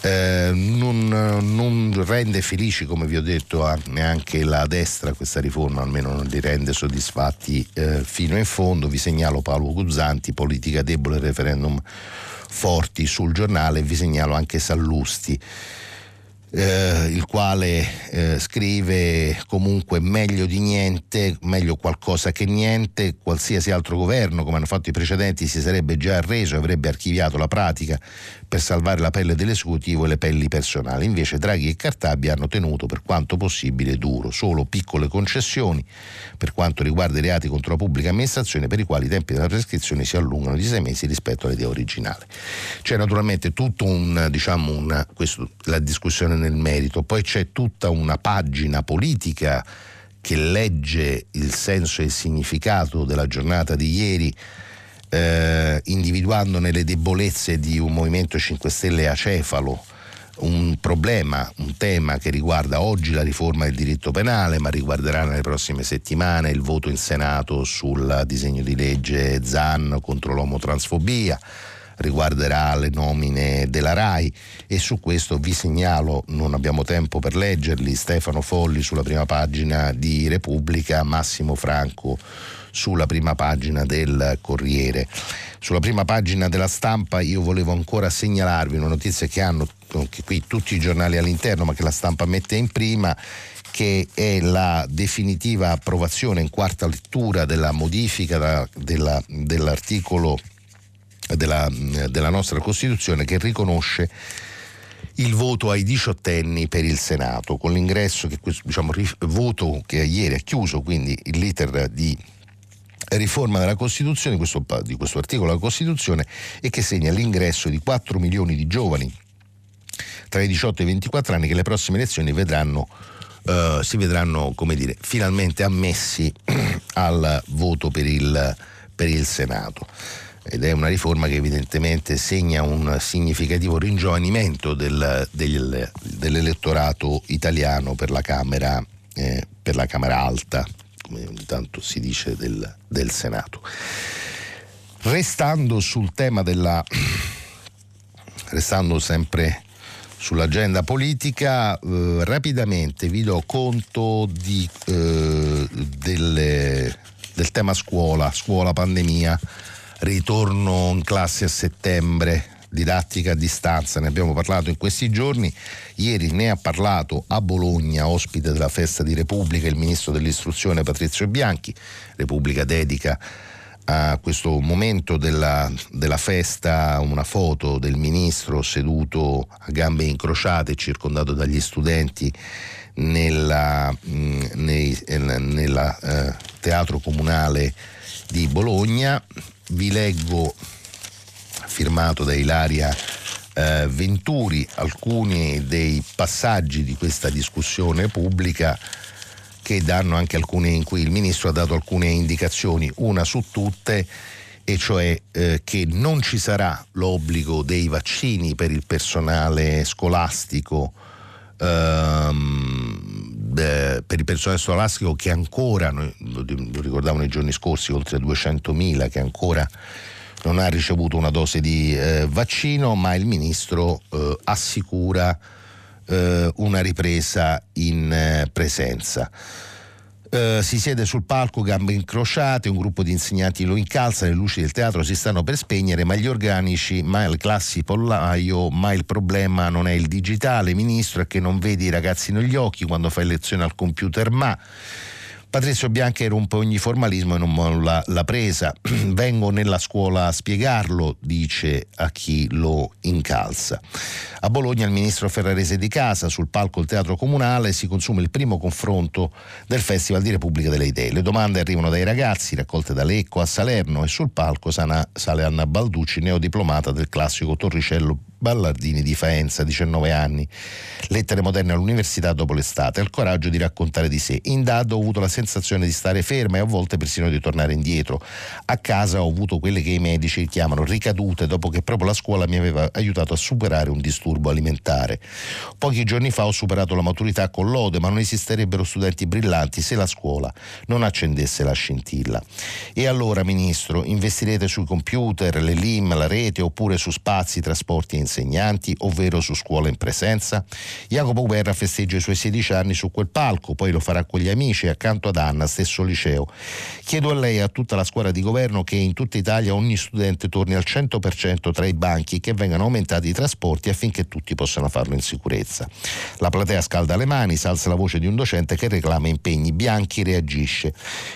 Eh, non, non, rende felici, come vi ho detto, neanche la destra questa riforma, almeno non li rende soddisfatti eh, fino in fondo. Vi segnalo Paolo Guzzanti, politica debole, referendum forti sul giornale, vi segnalo anche Sallusti eh, il quale eh, scrive comunque meglio di niente, meglio qualcosa che niente, qualsiasi altro governo come hanno fatto i precedenti si sarebbe già arreso e avrebbe archiviato la pratica per salvare la pelle dell'esecutivo e le pelli personali. Invece Draghi e Cartabia hanno tenuto per quanto possibile duro, solo piccole concessioni per quanto riguarda i reati contro la pubblica amministrazione per i quali i tempi della prescrizione si allungano di sei mesi rispetto all'idea originale. C'è naturalmente tutto un, diciamo, una, questo, la discussione nel merito, poi c'è tutta una pagina politica che legge il senso e il significato della giornata di ieri eh, individuandone le debolezze di un Movimento 5 Stelle acefalo un problema, un tema che riguarda oggi la riforma del diritto penale, ma riguarderà nelle prossime settimane il voto in Senato sul disegno di legge ZAN contro l'omotransfobia riguarderà le nomine della RAI e su questo vi segnalo, non abbiamo tempo per leggerli, Stefano Folli sulla prima pagina di Repubblica, Massimo Franco sulla prima pagina del Corriere. Sulla prima pagina della stampa io volevo ancora segnalarvi una notizia che hanno che qui tutti i giornali all'interno ma che la stampa mette in prima che è la definitiva approvazione in quarta lettura della modifica della, dell'articolo della, della nostra Costituzione che riconosce il voto ai diciottenni per il Senato, con l'ingresso che questo diciamo, voto che ieri è chiuso, quindi l'iter di riforma della Costituzione, questo, di questo articolo della Costituzione, e che segna l'ingresso di 4 milioni di giovani tra i 18 e i 24 anni che le prossime elezioni vedranno, uh, si vedranno dire, finalmente ammessi <clears throat> al voto per il, per il Senato. Ed è una riforma che evidentemente segna un significativo ringiovanimento del, del, dell'elettorato italiano per la Camera, eh, per la Camera Alta, come ogni tanto si dice del, del Senato. Restando sul tema della... restando sempre sull'agenda politica, eh, rapidamente vi do conto di, eh, delle, del tema scuola, scuola pandemia ritorno in classe a settembre, didattica a distanza, ne abbiamo parlato in questi giorni, ieri ne ha parlato a Bologna, ospite della festa di Repubblica, il ministro dell'istruzione Patrizio Bianchi, Repubblica dedica a questo momento della, della, festa una foto del ministro seduto a gambe incrociate, circondato dagli studenti nel eh, teatro comunale di Bologna. Vi leggo, firmato da Ilaria eh, Venturi, alcuni dei passaggi di questa discussione pubblica che danno anche alcune in cui il ministro ha dato alcune indicazioni, una su tutte e cioè eh, che non ci sarà l'obbligo dei vaccini per il personale scolastico ehm, per il personale scolastico che ancora, lo, ricordavamo nei giorni scorsi, oltre 200.000 che ancora non ha ricevuto una dose di eh, vaccino, ma il ministro eh, assicura eh, una ripresa in eh, presenza. Uh, si siede sul palco, gambe incrociate, un gruppo di insegnanti lo incalza, le luci del teatro si stanno per spegnere, ma gli organici, ma il classi pollaio, ma il problema non è il digitale, ministro, è che non vedi i ragazzi negli occhi quando fai lezione al computer, ma Patrizio Bianchi rompe ogni formalismo e non molla la presa. <clears throat> Vengo nella scuola a spiegarlo, dice a chi lo incalza. A Bologna il ministro Ferrarese di Casa, sul palco del Teatro Comunale, si consuma il primo confronto del Festival di Repubblica delle Idee. Le domande arrivano dai ragazzi, raccolte da Lecco a Salerno e sul palco sale Anna Balducci, neodiplomata del classico Torricello Ballardini di Faenza, 19 anni. Lettere moderne all'università dopo l'estate. Ha il coraggio di raccontare di sé. In Dado ho avuto la sensazione di stare ferma e a volte persino di tornare indietro. A casa ho avuto quelle che i medici chiamano ricadute dopo che proprio la scuola mi aveva aiutato a superare un disturbo alimentare. Pochi giorni fa ho superato la maturità con lode, ma non esisterebbero studenti brillanti se la scuola non accendesse la scintilla. E allora, Ministro, investirete sui computer, le LIM, la rete oppure su spazi, trasporti e insegnanti, ovvero su scuola in presenza? Jacopo Guerra festeggia i suoi 16 anni su quel palco, poi lo farà con gli amici accanto ad Anna, stesso liceo. Chiedo a lei e a tutta la squadra di governo che in tutta Italia ogni studente torni al 100% tra i banchi e che vengano aumentati i trasporti affinché tutti possano farlo in sicurezza. La platea scalda le mani, salza la voce di un docente che reclama impegni, Bianchi reagisce.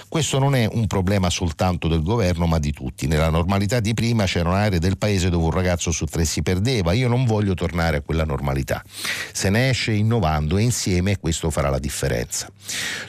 Questo non è un problema soltanto del governo ma di tutti. Nella normalità di prima c'erano aree del paese dove un ragazzo su tre si perdeva io non voglio tornare a quella normalità. Se ne esce innovando e insieme questo farà la differenza.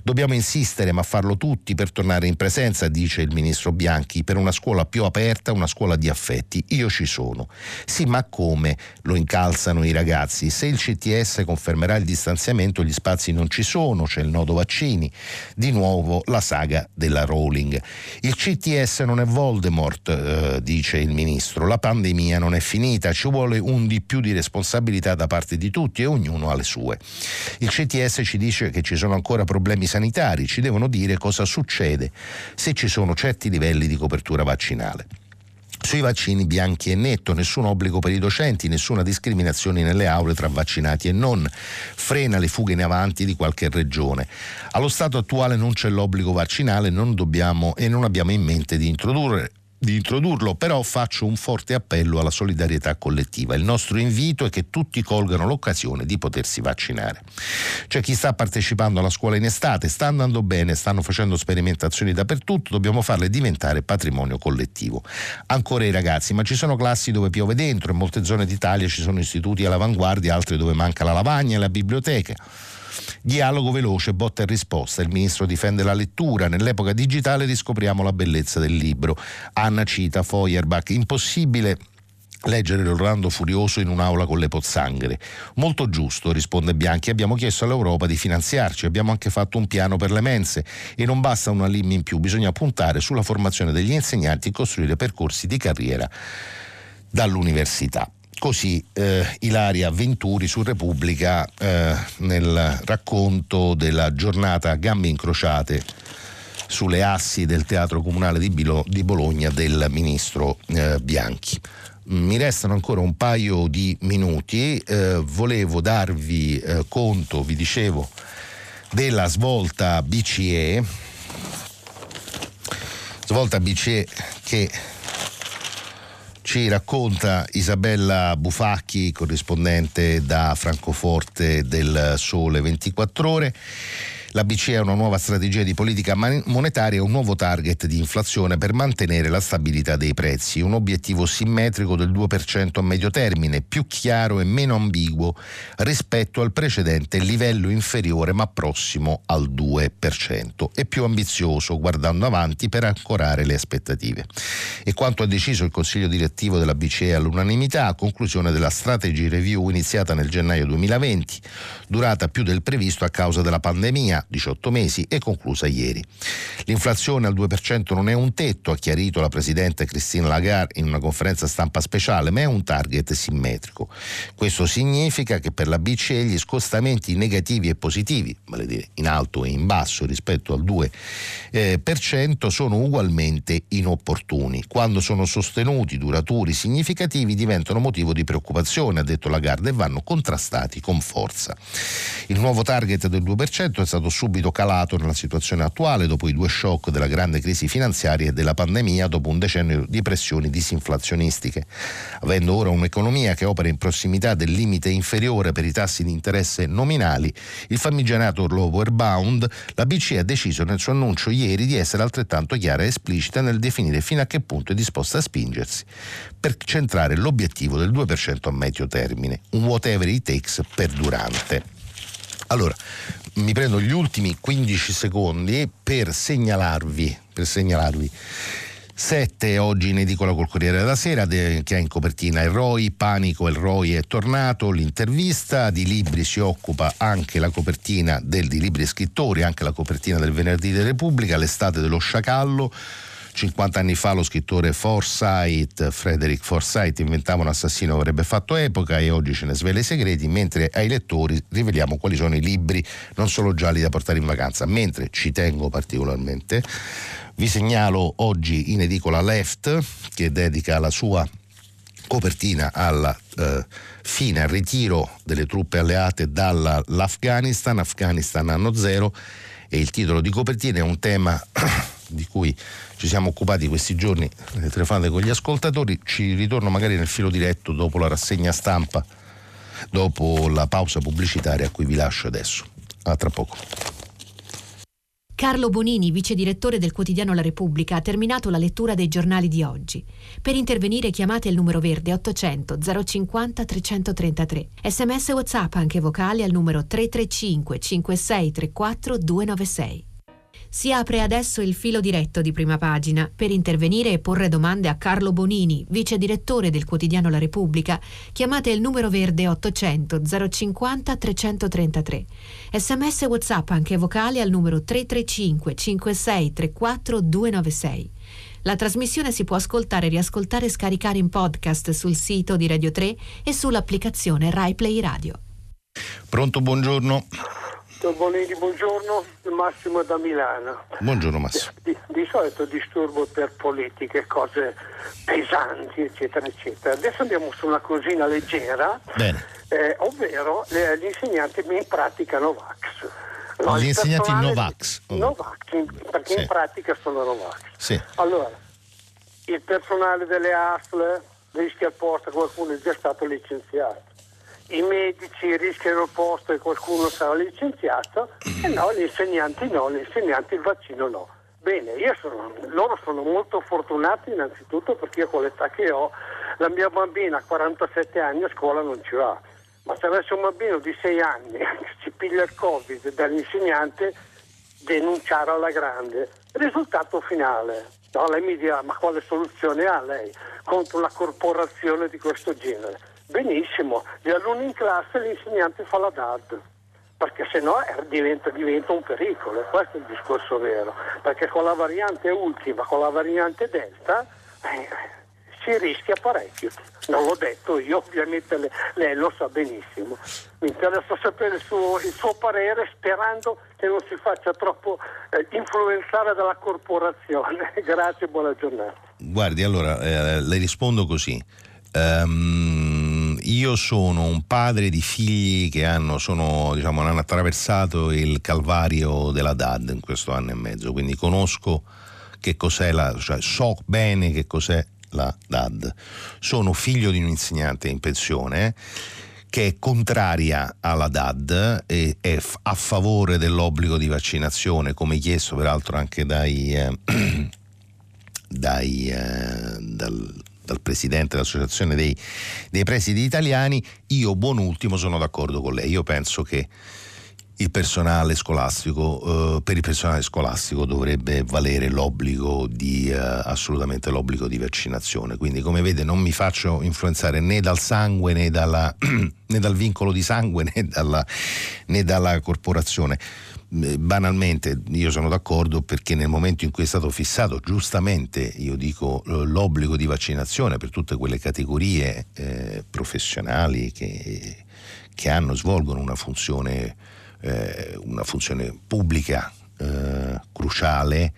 Dobbiamo insistere resistere, ma farlo tutti per tornare in presenza, dice il ministro Bianchi, per una scuola più aperta, una scuola di affetti. Io ci sono. Sì, ma come? Lo incalzano i ragazzi. Se il CTS confermerà il distanziamento, gli spazi non ci sono, c'è il nodo vaccini. Di nuovo la saga della Rowling. Il CTS non è Voldemort, eh, dice il ministro. La pandemia non è finita, ci vuole un di più di responsabilità da parte di tutti e ognuno ha le sue. Il CTS ci dice che ci sono ancora problemi sanitari, ci devono dire cosa succede se ci sono certi livelli di copertura vaccinale. Sui vaccini bianchi e netto, nessun obbligo per i docenti, nessuna discriminazione nelle aule tra vaccinati e non, frena le fughe in avanti di qualche regione. Allo stato attuale non c'è l'obbligo vaccinale non dobbiamo, e non abbiamo in mente di introdurre di introdurlo, però faccio un forte appello alla solidarietà collettiva. Il nostro invito è che tutti colgano l'occasione di potersi vaccinare. C'è chi sta partecipando alla scuola in estate, sta andando bene, stanno facendo sperimentazioni dappertutto, dobbiamo farle diventare patrimonio collettivo. Ancora i ragazzi, ma ci sono classi dove piove dentro, in molte zone d'Italia ci sono istituti all'avanguardia, altre dove manca la lavagna e la biblioteca. Dialogo veloce, botta e risposta. Il ministro difende la lettura. Nell'epoca digitale riscopriamo la bellezza del libro. Anna cita Feuerbach. Impossibile leggere l'Orlando Furioso in un'aula con le pozzanghere. Molto giusto, risponde Bianchi, abbiamo chiesto all'Europa di finanziarci, abbiamo anche fatto un piano per le mense e non basta una LIM in più, bisogna puntare sulla formazione degli insegnanti e costruire percorsi di carriera dall'università. Così eh, Ilaria Venturi su Repubblica eh, nel racconto della giornata gambe incrociate sulle assi del Teatro Comunale di, Bilo- di Bologna del ministro eh, Bianchi. Mi restano ancora un paio di minuti, eh, volevo darvi eh, conto, vi dicevo, della svolta BCE, svolta BCE che ci racconta Isabella Bufacchi, corrispondente da Francoforte del Sole 24 Ore. La BCE ha una nuova strategia di politica monetaria e un nuovo target di inflazione per mantenere la stabilità dei prezzi, un obiettivo simmetrico del 2% a medio termine, più chiaro e meno ambiguo rispetto al precedente livello inferiore ma prossimo al 2% e più ambizioso guardando avanti per ancorare le aspettative. E quanto ha deciso il Consiglio direttivo della BCE all'unanimità a conclusione della strategy review iniziata nel gennaio 2020, durata più del previsto a causa della pandemia 18 mesi e conclusa ieri. L'inflazione al 2% non è un tetto, ha chiarito la Presidente Christine Lagarde in una conferenza stampa speciale, ma è un target simmetrico. Questo significa che per la BCE gli scostamenti negativi e positivi, vale dire in alto e in basso rispetto al 2%, eh, sono ugualmente inopportuni. Quando sono sostenuti, duraturi, significativi diventano motivo di preoccupazione, ha detto Lagarde, e vanno contrastati con forza. Il nuovo target del 2% è stato subito calato nella situazione attuale dopo i due shock della grande crisi finanziaria e della pandemia dopo un decennio di pressioni disinflazionistiche. Avendo ora un'economia che opera in prossimità del limite inferiore per i tassi di interesse nominali, il famigerato lower bound, la BCE ha deciso nel suo annuncio ieri di essere altrettanto chiara e esplicita nel definire fino a che punto è disposta a spingersi per centrare l'obiettivo del 2% a medio termine, un whatever it takes perdurante. Allora, mi prendo gli ultimi 15 secondi per segnalarvi, per segnalarvi. 7 oggi in edicola col Corriere della Sera che ha in copertina Eroi, Panico, Eroi è tornato, l'intervista, di libri si occupa anche la copertina del, di libri e scrittori, anche la copertina del Venerdì della Repubblica, l'estate dello sciacallo, 50 anni fa lo scrittore Forsyth, Frederick Forsyth, inventava un assassino che avrebbe fatto epoca e oggi ce ne svela i segreti, mentre ai lettori riveliamo quali sono i libri non solo gialli da portare in vacanza, mentre ci tengo particolarmente. Vi segnalo oggi in edicola Left che dedica la sua copertina alla eh, fine, al ritiro delle truppe alleate dall'Afghanistan, Afghanistan anno zero e il titolo di copertina è un tema <clears throat> di cui ci siamo occupati questi giorni, le telefonate con gli ascoltatori, ci ritorno magari nel filo diretto dopo la rassegna stampa, dopo la pausa pubblicitaria a cui vi lascio adesso. A tra poco. Carlo Bonini, vice direttore del quotidiano La Repubblica, ha terminato la lettura dei giornali di oggi. Per intervenire chiamate il numero verde 800 050 333. Sms WhatsApp anche vocali al numero 335 5634 296. Si apre adesso il filo diretto di prima pagina per intervenire e porre domande a Carlo Bonini, vice direttore del quotidiano La Repubblica. Chiamate il numero verde 800 050 333. Sms WhatsApp anche vocali al numero 335 56 34 296. La trasmissione si può ascoltare, riascoltare e scaricare in podcast sul sito di Radio 3 e sull'applicazione RaiPlay Radio. Pronto, buongiorno. Bonini, buongiorno, Massimo da Milano. Buongiorno Massimo. Di, di, solito disturbo per politiche, cose pesanti, eccetera, eccetera. Adesso andiamo su una cosina leggera, eh, ovvero le, gli insegnanti in pratica Novax. No, gli insegnanti Novax. Oh. Novax, perché sì. in pratica sono Novax. Sì. Allora, il personale delle ASL rischia il posto, qualcuno è già stato licenziato i medici rischiano il posto e qualcuno sarà licenziato e no, gli insegnanti no, gli insegnanti il vaccino no. Bene, sono, loro sono molto fortunati innanzitutto perché io con l'età che ho, la mia bambina a 47 anni a scuola non ci va, ma se avesse un bambino di 6 anni che ci piglia il Covid dall'insegnante, denunciare alla grande. Risultato finale, no, lei mi dirà ma quale soluzione ha lei contro una corporazione di questo genere? Benissimo, gli alunni in classe l'insegnante fa la DAD, perché se no eh, diventa, diventa, un pericolo, e questo è il discorso vero, perché con la variante ultima, con la variante delta, eh, si rischia parecchio. Non l'ho detto io, ovviamente lei, lei lo sa benissimo. Mi interessa sapere il suo, il suo, parere sperando che non si faccia troppo eh, influenzare dalla corporazione. <laughs> Grazie, buona giornata. Guardi, allora eh, le rispondo così. Um io sono un padre di figli che hanno, sono, diciamo, hanno attraversato il calvario della DAD in questo anno e mezzo, quindi conosco che cos'è la, cioè so bene che cos'è la DAD. Sono figlio di un insegnante in pensione che è contraria alla DAD e è a favore dell'obbligo di vaccinazione, come chiesto peraltro anche dai, eh, <clears throat> dai, eh, dal, dal presidente dell'Associazione dei, dei presidi italiani, io buon ultimo sono d'accordo con lei. Io penso che il personale scolastico, eh, per il personale scolastico dovrebbe valere l'obbligo di, eh, assolutamente l'obbligo di vaccinazione. Quindi come vede non mi faccio influenzare né dal sangue né, dalla, <clears throat> né dal vincolo di sangue né dalla, né dalla corporazione banalmente io sono d'accordo perché nel momento in cui è stato fissato giustamente io dico l'obbligo di vaccinazione per tutte quelle categorie eh, professionali che, che, hanno, svolgono una funzione, eh, una funzione pubblica eh, cruciale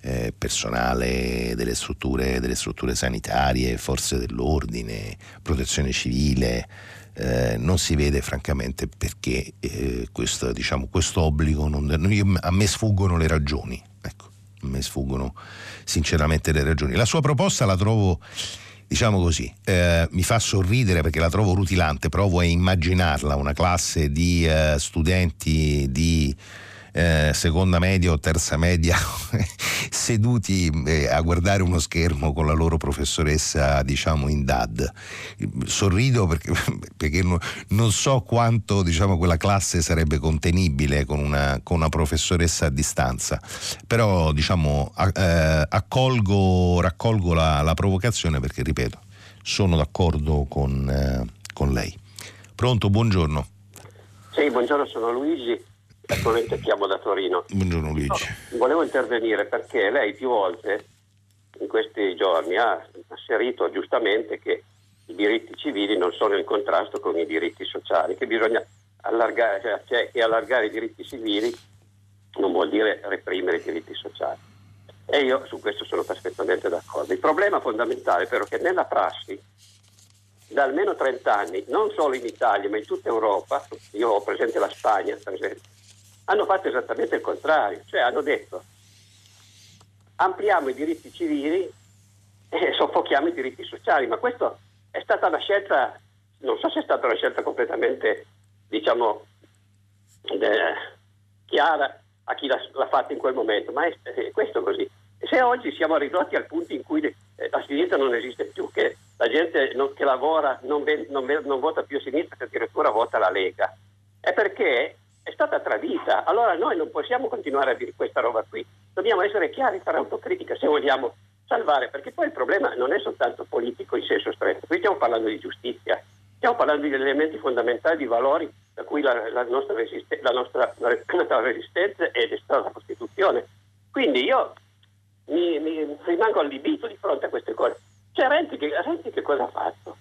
eh, personale delle strutture, delle strutture sanitarie, forze dell'ordine, protezione civile, eh, non si vede francamente perché eh, questo diciamo, obbligo, a me sfuggono le ragioni, ecco, a me sfuggono sinceramente le ragioni. La sua proposta la trovo, diciamo così, eh, mi fa sorridere perché la trovo rutilante, provo a immaginarla, una classe di eh, studenti di eh, seconda media o terza media <laughs> seduti eh, a guardare uno schermo con la loro professoressa diciamo in DAD. Sorrido perché, <laughs> perché non, non, so quanto diciamo, quella classe sarebbe contenibile con una, con una professoressa a distanza, però diciamo, eh, accolgo, raccolgo la, la, provocazione perché ripeto, sono d'accordo con, eh, con lei. Pronto, buongiorno. Sì, buongiorno, sono Luigi attualmente chiamo da Torino. Buongiorno Luigi. No, volevo intervenire perché lei più volte in questi giorni ha asserito giustamente che i diritti civili non sono in contrasto con i diritti sociali, che bisogna allargare, cioè, cioè che allargare i diritti civili non vuol dire reprimere i diritti sociali. E io su questo sono perfettamente d'accordo. Il problema fondamentale però è che nella prassi da almeno 30 anni, non solo in Italia ma in tutta Europa, io ho presente la Spagna per esempio, hanno fatto esattamente il contrario, cioè hanno detto ampliamo i diritti civili e <laughs> soffochiamo i diritti sociali, ma questa è stata una scelta, non so se è stata una scelta completamente, diciamo, eh, chiara a chi l'ha, l'ha fatta in quel momento, ma è, è questo così. Se oggi siamo ridotti al punto in cui eh, la sinistra non esiste più, che la gente non, che lavora non, non, non vota più a sinistra, che addirittura vota la Lega, è perché è stata tradita. Allora noi non possiamo continuare a dire questa roba qui. dobbiamo essere chiari, fare autocritica se vogliamo salvare, perché poi il problema non è soltanto politico in senso stretto, qui stiamo parlando di giustizia, stiamo parlando di elementi fondamentali, di valori da cui la, la, nostra, resiste- la nostra la <clears throat> resistenza è stata la Costituzione. Quindi io mi, mi, rimango allibito di fronte a queste cose. Cioè Renzi che, Renzi che cosa ha fatto?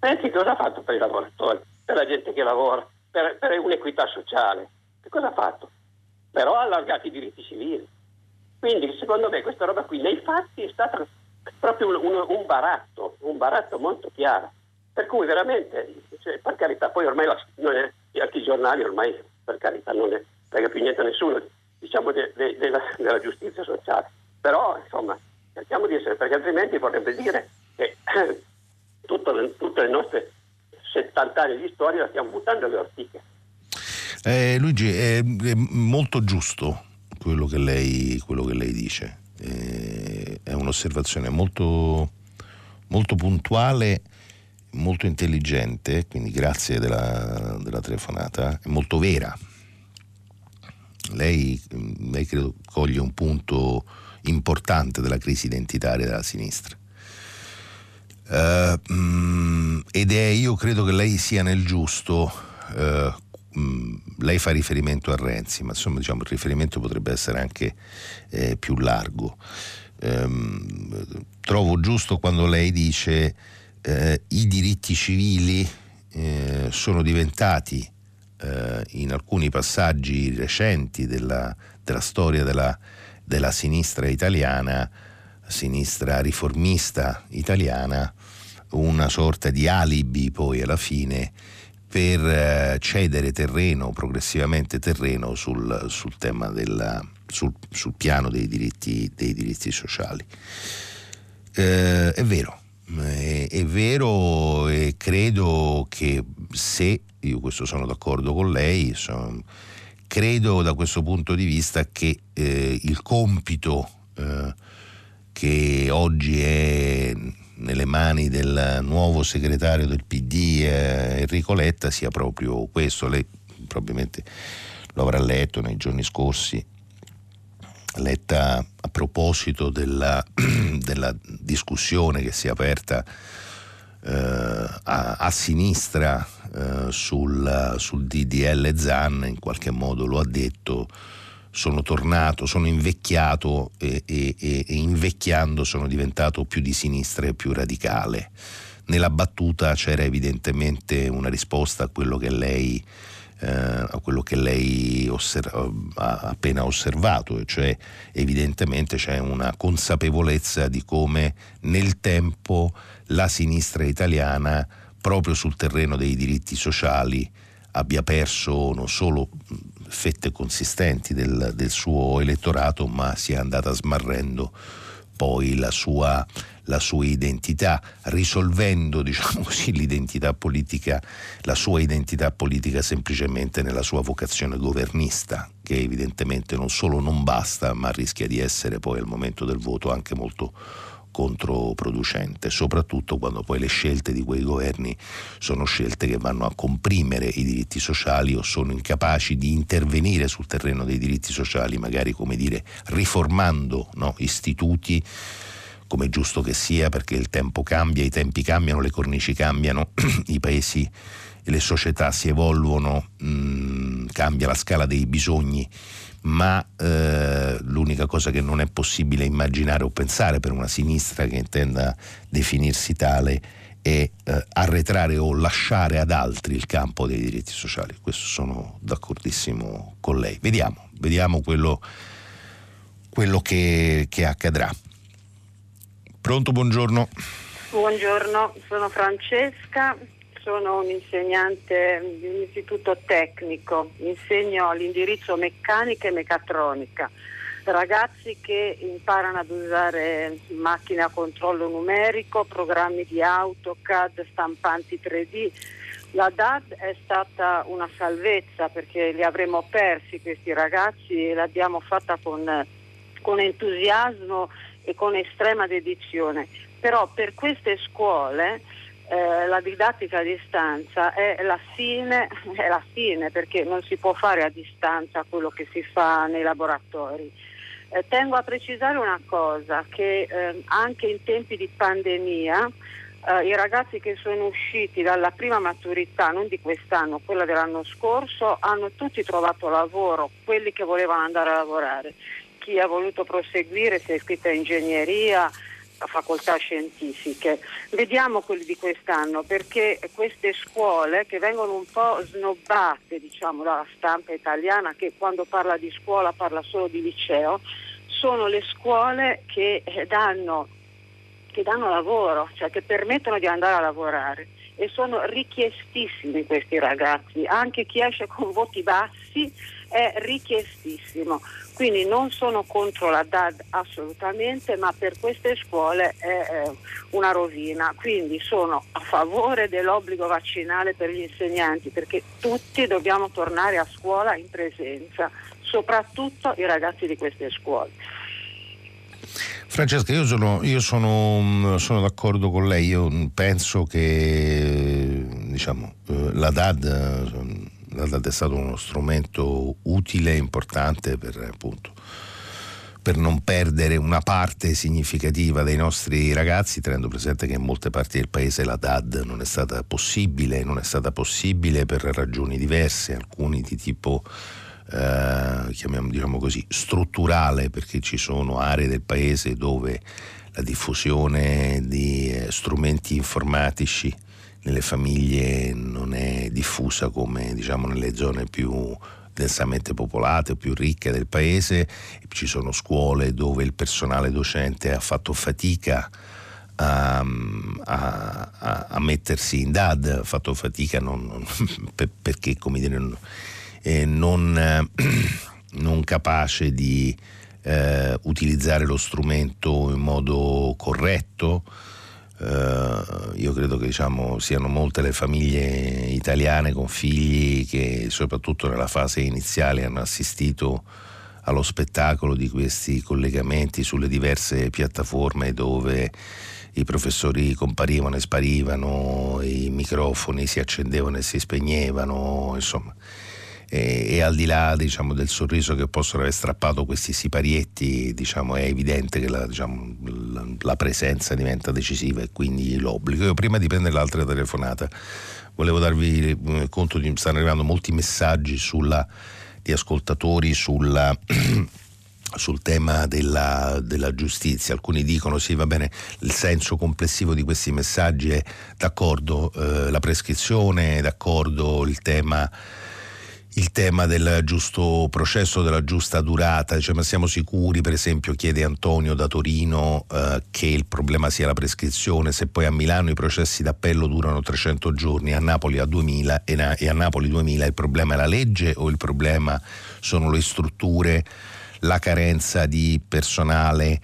Renzi cosa ha fatto per i lavoratori, per la gente che lavora, per, per un'equità sociale? Che cosa ha fatto? Però ha allargato i diritti civili quindi secondo me questa roba qui nei fatti è stata proprio un, un, un baratto, un baratto molto chiaro. Per cui veramente, cioè, per carità, poi ormai la, è, i giornali ormai per carità non ne frega più niente a nessuno, diciamo de, de, de la, della giustizia sociale. Però insomma cerchiamo di essere, perché altrimenti vorrebbe dire che <coughs> tutto, tutte le nostre 70 anni di storia la stiamo buttando alle ortiche. Eh, Luigi, è, è molto giusto quello che lei, quello che lei dice. Eh, è un'osservazione molto, molto puntuale, molto intelligente, quindi grazie della, della telefonata, è molto vera. Lei, lei credo coglie un punto importante della crisi identitaria della sinistra. Uh, mm, ed è, io credo che lei sia nel giusto uh, mh, lei fa riferimento a Renzi, ma insomma diciamo, il riferimento potrebbe essere anche eh, più largo. Ehm, trovo giusto quando lei dice eh, i diritti civili eh, sono diventati eh, in alcuni passaggi recenti della, della storia della, della sinistra italiana, sinistra riformista italiana, una sorta di alibi poi alla fine per eh, cedere terreno, progressivamente terreno sul, sul tema della, sul, sul, piano dei diritti, dei diritti sociali. Eh, è vero, è, è, vero e credo che se, io questo sono d'accordo con lei, sono, credo da questo punto di vista che eh, il compito eh, che oggi è nelle mani del nuovo segretario del PD eh, Enrico Letta sia proprio questo. Lei probabilmente lo avrà letto nei giorni scorsi. Letta a proposito della, <clears throat> della discussione che si è aperta eh, a, a, sinistra eh, sul, sul DDL ZAN, in qualche modo lo ha detto, sono tornato, sono invecchiato e, e, e, invecchiando sono diventato più di sinistra e più radicale. Nella battuta c'era evidentemente una risposta a quello che lei, eh, a quello che lei osserva, ha appena osservato, cioè evidentemente c'è una consapevolezza di come nel tempo la sinistra italiana, proprio sul terreno dei diritti sociali, abbia perso non solo fette consistenti del, del suo elettorato, ma si è andata smarrendo poi la sua, la sua, identità, risolvendo <laughs> diciamo così, l'identità politica, la sua identità politica semplicemente nella sua vocazione governista, che evidentemente non solo non basta, ma rischia di essere poi al momento del voto anche molto controproducente, soprattutto quando poi le scelte di quei governi sono scelte che vanno a comprimere i diritti sociali o sono incapaci di intervenire sul terreno dei diritti sociali, magari come dire riformando no, istituti come è giusto che sia, perché il tempo cambia, i tempi cambiano, le cornici cambiano, <clears throat> i paesi e le società si evolvono, mh, mm, cambia la scala dei bisogni ma eh, l'unica cosa che non è possibile immaginare o pensare per una sinistra che intenda definirsi tale è eh, arretrare o lasciare ad altri il campo dei diritti sociali. Questo sono d'accordissimo con lei. Vediamo, vediamo quello, quello che, che accadrà. Pronto, buongiorno. Buongiorno, sono Francesca, sono un insegnante di un istituto tecnico, insegno l'indirizzo meccanica e meccatronica. Ragazzi che imparano ad usare macchine a controllo numerico, programmi di AutoCAD, stampanti 3D. La DAD è stata una salvezza perché li avremmo persi questi ragazzi e l'abbiamo fatta con, con entusiasmo e con estrema dedizione. Però per queste scuole eh, la didattica a distanza è la, fine, è la fine perché non si può fare a distanza quello che si fa nei laboratori. Eh, tengo a precisare una cosa, che eh, anche in tempi di pandemia eh, i ragazzi che sono usciti dalla prima maturità, non di quest'anno, quella dell'anno scorso, hanno tutti trovato lavoro, quelli che volevano andare a lavorare. Chi ha voluto proseguire si è iscritto a ingegneria, facoltà scientifiche. Vediamo quelli di quest'anno perché queste scuole che vengono un po' snobbate diciamo, dalla stampa italiana che quando parla di scuola parla solo di liceo, sono le scuole che eh, danno che danno lavoro, cioè che permettono di andare a lavorare e sono richiestissimi questi ragazzi, anche chi esce con voti bassi è richiestissimo. Quindi non sono contro la DAD assolutamente, ma per queste scuole è eh, una rovina. Quindi sono a favore dell'obbligo vaccinale per gli insegnanti perché tutti dobbiamo tornare a scuola in presenza, soprattutto i ragazzi di queste scuole. Francesca, io, sono, io sono, mm, sono, d'accordo con lei, io penso che diciamo, eh, la, DAD, la DAD è stato uno strumento utile e importante per, appunto, per non perdere una parte significativa dei nostri ragazzi, tenendo presente che in molte parti del paese la DAD non è stata possibile, non è stata possibile per ragioni diverse, alcuni di tipo eh, diciamo così, strutturale perché ci sono aree del paese dove la diffusione di eh, strumenti informatici nelle famiglie non è diffusa come diciamo nelle zone più densamente popolate o più ricche del paese, ci sono scuole dove il personale docente ha fatto fatica a, a, a, a mettersi in DAD, ha fatto fatica non, non, <laughs> per, perché come dire, non, eh, eh, <clears throat> non, capace di eh, utilizzare lo strumento in modo corretto. Uh, io credo che diciamo, siano molte le famiglie italiane con figli che soprattutto nella fase iniziale hanno assistito allo spettacolo di questi collegamenti sulle diverse piattaforme dove i professori comparivano e sparivano, i microfoni si accendevano e si spegnevano, insomma e, e al di là diciamo, del sorriso che possono aver strappato questi siparietti diciamo, è evidente che la, diciamo, la, presenza diventa decisiva e quindi l'obbligo. Io prima di prendere l'altra telefonata volevo darvi eh, conto di stanno arrivando molti messaggi sulla, di ascoltatori sulla <clears throat> sul tema della, della, giustizia. Alcuni dicono sì, va bene, il senso complessivo di questi messaggi è d'accordo eh, la prescrizione, d'accordo il tema il tema del giusto processo, della giusta durata, cioè, ma siamo sicuri, per esempio, chiede Antonio da Torino, eh, che il problema sia la prescrizione, se poi a Milano i processi d'appello durano 300 giorni, a Napoli a 2000 e, na- e a Napoli 2000 il problema è la legge o il problema sono le strutture, la carenza di personale?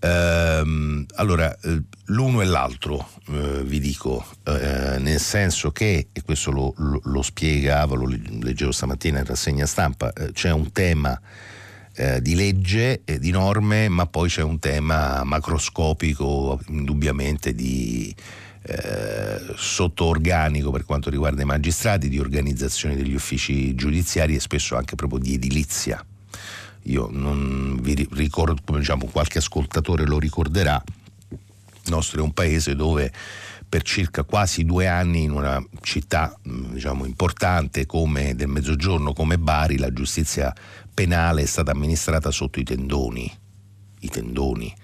Ehm, allora, eh, l'uno e l'altro, eh, vi dico, eh, nel senso che, e questo lo, lo, lo spiegava, lo leggevo stamattina in rassegna stampa, eh, c'è un tema eh, di legge e di norme, ma poi c'è un tema macroscopico, indubbiamente di eh, sottoorganico per quanto riguarda i magistrati, di organizzazione degli uffici giudiziari e spesso anche proprio di edilizia. Io non vi ricordo, diciamo, qualche ascoltatore lo ricorderà, il nostro è un paese dove per circa quasi due anni in una città diciamo, importante come del Mezzogiorno come Bari la giustizia penale è stata amministrata sotto i tendoni, i tendoni.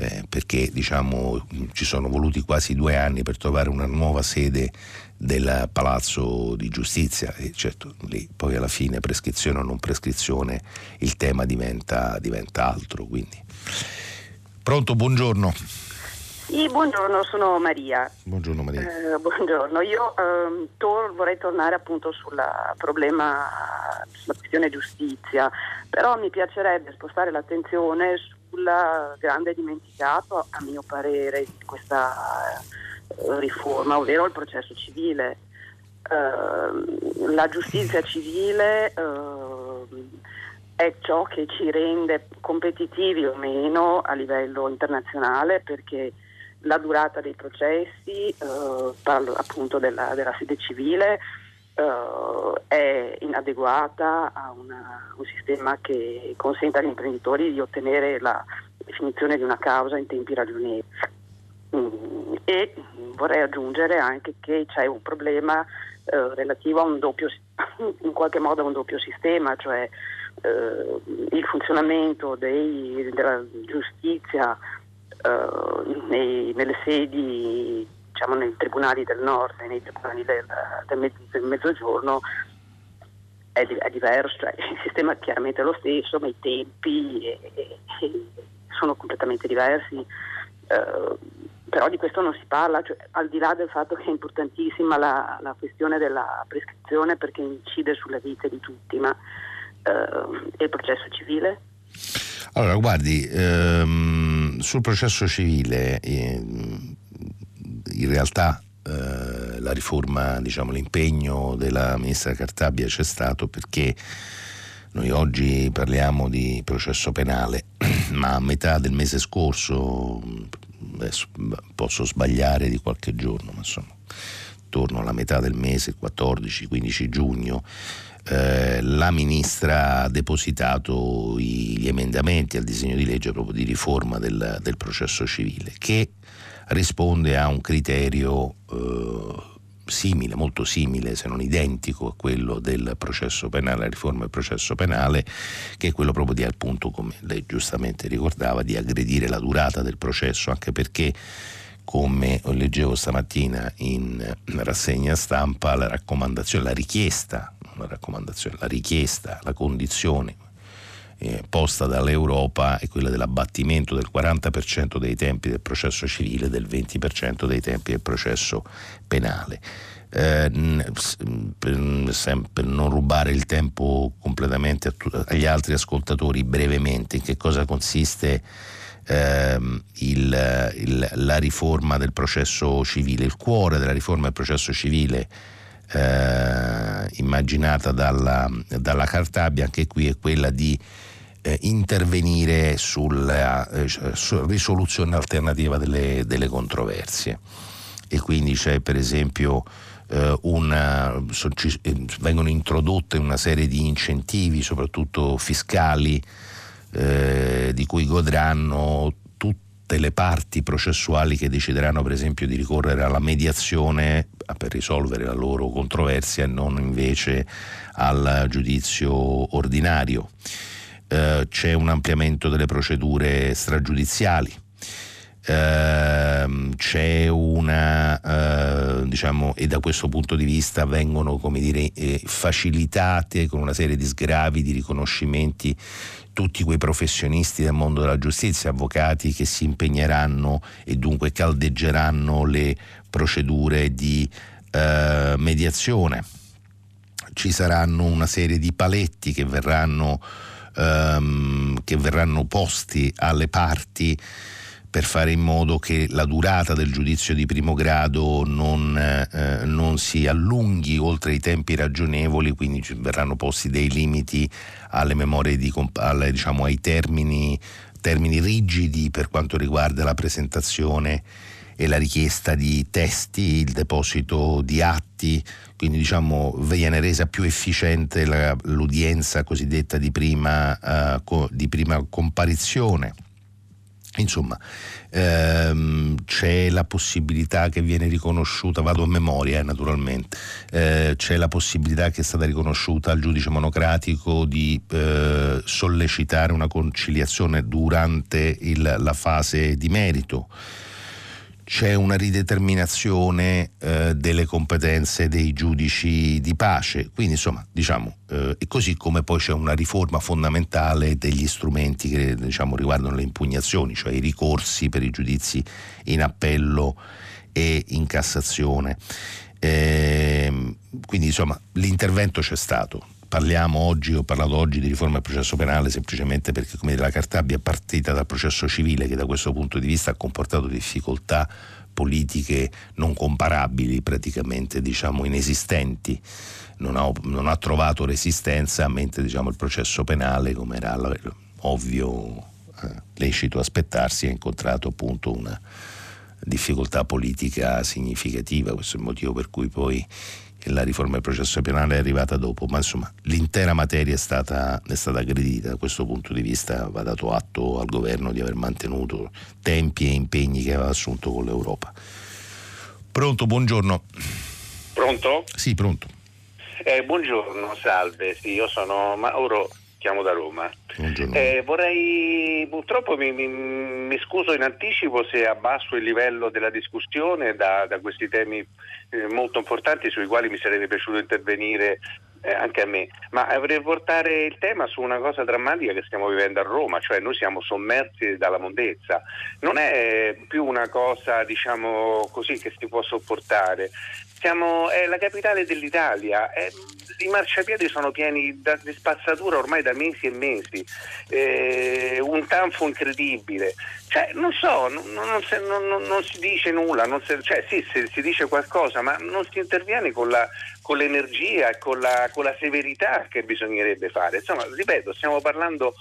Eh, perché diciamo, ci sono voluti quasi due anni per trovare una nuova sede del palazzo di giustizia e certo lì poi alla fine prescrizione o non prescrizione il tema diventa, diventa altro quindi. pronto buongiorno sì, buongiorno, sono Maria. Buongiorno Maria. Eh, buongiorno, io eh, tor- vorrei tornare appunto sul problema, sulla questione giustizia, però mi piacerebbe spostare l'attenzione sul grande dimenticato, a mio parere, di questa riforma, ovvero il processo civile. Uh, la giustizia civile uh, è ciò che ci rende competitivi o meno a livello internazionale perché la durata dei processi, uh, parlo appunto della, della, sede civile, uh, è inadeguata a una, un sistema che consenta agli imprenditori di ottenere la definizione di una causa in tempi ragionevoli. Mm, e vorrei aggiungere anche che c'è un problema uh, relativo a un doppio, <laughs> in qualche modo a un doppio sistema, cioè uh, il funzionamento dei, della giustizia nei, nelle sedi diciamo, nei tribunali del nord e nei tribunali del, del, del mezzogiorno è, è, diverso, cioè, il sistema è chiaramente lo stesso, ma i tempi e, e, e sono completamente diversi. Uh, però di questo non si parla, cioè, al di là del fatto che è importantissima la, la questione della prescrizione perché incide sulla vita di tutti, ma uh, il processo civile? Allora, guardi, ehm, sul processo civile, eh, in realtà eh, la riforma, diciamo, l'impegno della ministra Cartabia c'è stato perché noi oggi parliamo di processo penale, <clears throat> ma a metà del mese scorso, adesso posso sbagliare di qualche giorno, ma insomma, intorno alla metà del mese, 14-15 giugno, eh, la ministra ha depositato gli emendamenti al disegno di legge proprio di riforma del, del processo civile, che risponde a un criterio eh, simile, molto simile, se non identico a quello del processo penale, la riforma del processo penale, che è quello proprio di appunto, come lei giustamente ricordava, di aggredire la durata del processo, anche perché come leggevo stamattina in rassegna stampa, la raccomandazione, la richiesta, la raccomandazione, la richiesta, la condizione eh, posta dall'Europa è quella dell'abbattimento del 40% dei tempi del processo civile e del 20% dei tempi del processo penale. Eh, per, non rubare il tempo completamente agli altri ascoltatori brevemente in che cosa consiste ehm, il, il, la riforma del processo civile il cuore della riforma del processo civile eh, immaginata dalla, dalla Cartabia anche qui è quella di eh, intervenire sulla eh, su risoluzione alternativa delle, delle, controversie. E quindi c'è per esempio eh, una, so, ci, eh, vengono introdotte una serie di incentivi, soprattutto fiscali, eh, di cui godranno tutte le parti processuali che decideranno per esempio di ricorrere alla mediazione per risolvere la loro controversia e non invece al giudizio ordinario eh, c'è un ampliamento delle procedure stragiudiziali. Uh, c'è una uh, diciamo e da questo punto di vista vengono come dire eh, facilitate con una serie di sgravi di riconoscimenti tutti quei professionisti del mondo della giustizia, avvocati che si impegneranno e dunque caldeggeranno le procedure di uh, mediazione. Ci saranno una serie di paletti che verranno ehm, che verranno posti alle parti per fare in modo che la durata del giudizio di primo grado non, eh, non, si allunghi oltre i tempi ragionevoli, quindi verranno posti dei limiti alle memorie di, alle, diciamo, ai termini, termini rigidi per quanto riguarda la presentazione e la richiesta di testi, il deposito di atti, quindi diciamo viene resa più efficiente la, l'udienza cosiddetta di prima, uh, co, di prima comparizione. Insomma, ehm, c'è la possibilità che viene riconosciuta, vado a memoria eh, naturalmente, eh, c'è la possibilità che è stata riconosciuta al giudice monocratico di eh, sollecitare una conciliazione durante il, la fase di merito c'è una rideterminazione eh, delle competenze dei giudici di pace, quindi insomma diciamo, eh, e così come poi c'è una riforma fondamentale degli strumenti che diciamo, riguardano le impugnazioni, cioè i ricorsi per i giudizi in appello e in Cassazione. Eh, quindi insomma l'intervento c'è stato, parliamo oggi, ho parlato oggi di riforma del processo penale semplicemente perché come dire, la Cartabia è partita dal processo civile che da questo punto di vista ha comportato difficoltà politiche non comparabili, praticamente diciamo inesistenti, non ha, non ha trovato resistenza, mentre diciamo, il processo penale, come era ovvio, eh, lecito aspettarsi, ha incontrato appunto una difficoltà politica significativa, questo è il motivo per cui poi la riforma del processo penale è arrivata dopo, ma insomma l'intera materia è stata, è stata aggredita. Da questo punto di vista va dato atto al governo di aver mantenuto tempi e impegni che aveva assunto con l'Europa. Pronto, buongiorno. Pronto? Sì, pronto. Eh, buongiorno, salve, sì, io sono Mauro chiamo da Roma. Eh, vorrei, purtroppo mi, mi, mi, scuso in anticipo se abbasso il livello della discussione da, da questi temi eh, molto importanti sui quali mi sarebbe piaciuto intervenire eh, anche a me, ma vorrei portare il tema su una cosa drammatica che stiamo vivendo a Roma, cioè noi siamo sommersi dalla mondezza. Non è più una cosa, diciamo così, che si può sopportare. Siamo, è la capitale dell'Italia. È, i marciapiedi sono pieni da, di spazzatura ormai da mesi e mesi, eh, un tanfo incredibile. Cioè, non so, non, non, non, non si dice nulla, si, cioè sì, si, si, dice qualcosa, ma non si interviene con, la, con l'energia e con la, con la severità che bisognerebbe fare. Insomma, ripeto, stiamo parlando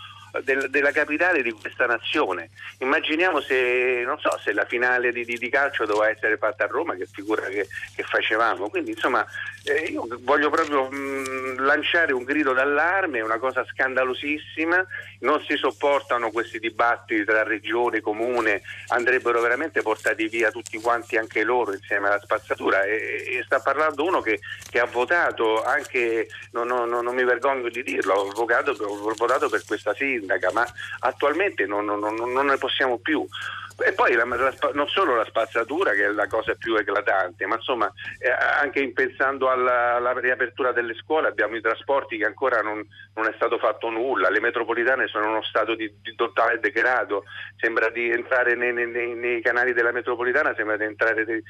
del, della capitale di questa nazione. Immaginiamo se, so, se la finale di, di, di, calcio doveva essere fatta a Roma, che figura che, che facevamo. Quindi insomma eh, io voglio proprio mh, lanciare un grido d'allarme, è una cosa scandalosissima, non si sopportano questi dibattiti tra regione, comune, andrebbero veramente portati via tutti quanti anche loro insieme alla spazzatura e, e sta parlando uno che, che ha votato anche, non, non, non, mi vergogno di dirlo, ho votato, ho votato per questa sindaca, ma attualmente non, non ne possiamo più. E poi la, la, non solo la spazzatura che è la cosa più eclatante, ma insomma eh, anche pensando alla, alla, riapertura delle scuole abbiamo i trasporti che ancora non, non, è stato fatto nulla, le metropolitane sono in uno stato di, di totale degrado, sembra di entrare nei, nei, nei, canali della metropolitana, sembra di entrare di,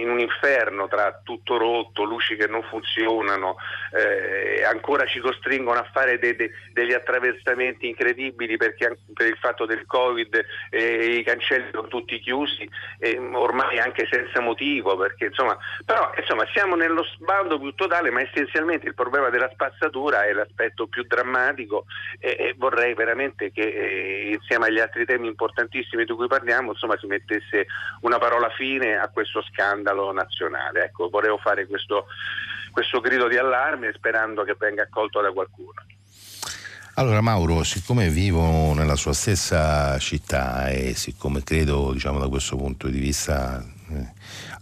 in un inferno tra tutto rotto, luci che non funzionano, eh, ancora ci costringono a fare de, de, degli attraversamenti incredibili perché per il fatto del Covid eh, i cancelli sono tutti chiusi eh, ormai anche senza motivo perché insomma però insomma siamo nello sbando più totale ma essenzialmente il problema della spazzatura è l'aspetto più drammatico e, e vorrei veramente che eh, insieme agli altri temi importantissimi di cui parliamo insomma si mettesse una parola fine a questo scandalo nazionale. Ecco volevo fare questo, questo grido di allarme sperando che venga accolto da qualcuno allora Mauro, siccome vivo nella sua stessa città e siccome credo, diciamo da questo punto di vista, eh,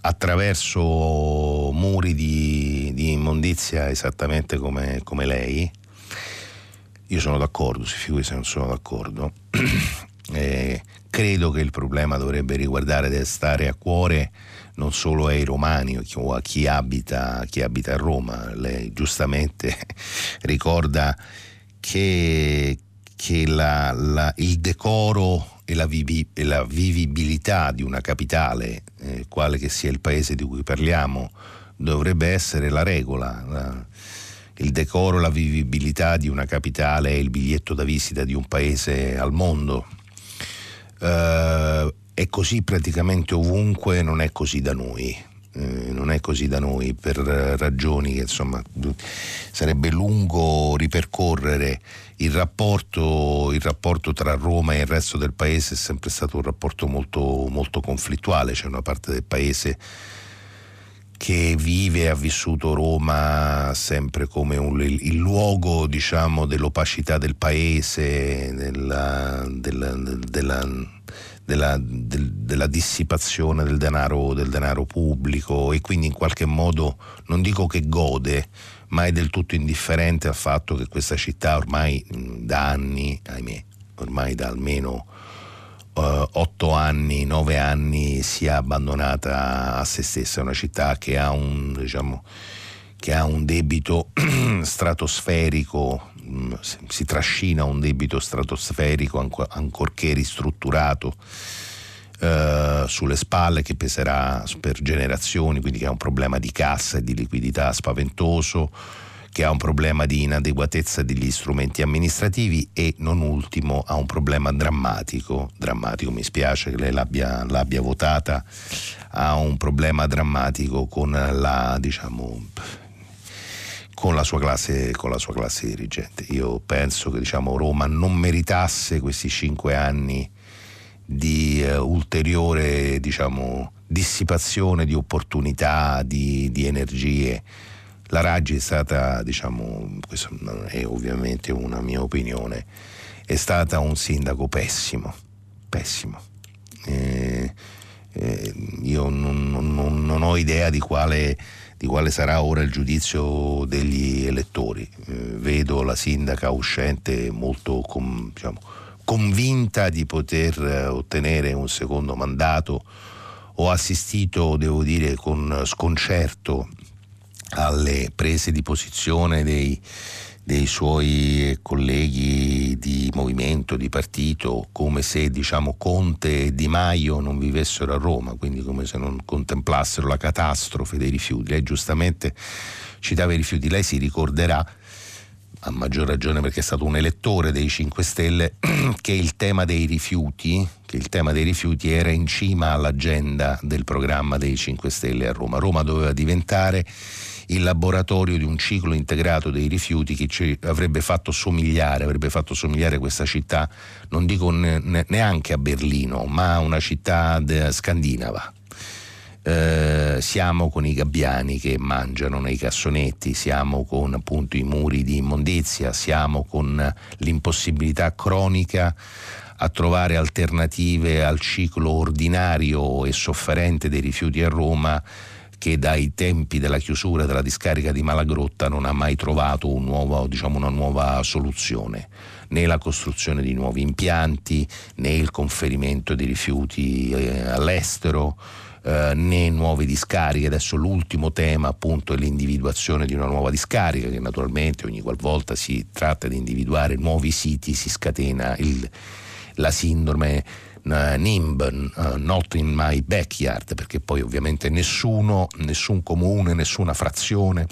attraverso muri di, di immondizia esattamente come, come, lei, io sono d'accordo, si figuri se non sono d'accordo. eh, <clears throat> credo che il problema dovrebbe riguardare deve stare a cuore non solo ai romani o a chi abita, chi abita a Roma. Lei giustamente <laughs> ricorda che, che la, la, il decoro e la, vivi, e la, vivibilità di una capitale, eh, quale che sia il paese di cui parliamo, dovrebbe essere la regola. La, il decoro e la vivibilità di una capitale è il biglietto da visita di un paese al mondo. Uh, è così praticamente ovunque, non è così da noi. Eh, non è così da noi per ragioni che insomma sarebbe lungo ripercorrere il rapporto, il rapporto, tra Roma e il resto del paese è sempre stato un rapporto molto, molto conflittuale, c'è una parte del paese che vive e ha vissuto Roma sempre come un, il, luogo diciamo, dell'opacità del paese, della, della, della della, del, della dissipazione del denaro, del denaro pubblico e quindi in qualche modo non dico che gode, ma è del tutto indifferente al fatto che questa città ormai da anni, ahimè, ormai da almeno uh, otto anni, nove anni sia abbandonata a se stessa, è una città che ha un, diciamo, che ha un debito <clears throat> stratosferico si trascina un debito stratosferico ancorché ristrutturato eh, sulle spalle che peserà per generazioni, quindi che ha un problema di cassa e di liquidità spaventoso, che ha un problema di inadeguatezza degli strumenti amministrativi e non ultimo ha un problema drammatico, drammatico mi spiace che lei l'abbia, l'abbia votata, ha un problema drammatico con la diciamo con la sua classe, con la sua classe dirigente. Io penso che diciamo, Roma non meritasse questi cinque anni di uh, ulteriore diciamo, dissipazione di opportunità, di, di energie la Raggi è stata, diciamo, questa è ovviamente una mia opinione, è stata un sindaco pessimo, pessimo. Eh, eh, io non, non, non, ho idea di quale, di quale, sarà ora il giudizio degli elettori. Eh, vedo la sindaca uscente molto com, diciamo, convinta di poter eh, ottenere un secondo mandato. Ho assistito, devo dire, con sconcerto alle prese di posizione dei, dei suoi colleghi di movimento, di partito, come se diciamo, Conte e Di Maio non vivessero a Roma, quindi come se non contemplassero la catastrofe dei rifiuti. Lei giustamente citava i rifiuti, lei si ricorderà a maggior ragione perché è stato un elettore dei 5 Stelle, <clears throat> che il tema dei rifiuti, tema dei rifiuti era in cima all'agenda del programma dei 5 Stelle a Roma. Roma doveva diventare il laboratorio di un ciclo integrato dei rifiuti che ci avrebbe fatto somigliare, avrebbe fatto somigliare questa città, non dico neanche a Berlino, ma a una città scandinava. Eh, siamo con i gabbiani che mangiano nei cassonetti, siamo con appunto i muri di immondizia, siamo con l'impossibilità cronica a trovare alternative al ciclo ordinario e sofferente dei rifiuti a Roma che dai tempi della chiusura della discarica di Malagrotta non ha mai trovato un nuovo, diciamo, una nuova soluzione, né la costruzione di nuovi impianti, né il conferimento di rifiuti eh, all'estero. Eh, né nuove discariche. Adesso l'ultimo tema appunto è l'individuazione di una nuova discarica che naturalmente ogni qualvolta si tratta di individuare nuovi siti si scatena il, la sindrome uh, NIMB, uh, Not in My Backyard, perché poi ovviamente nessuno, nessun comune, nessuna frazione,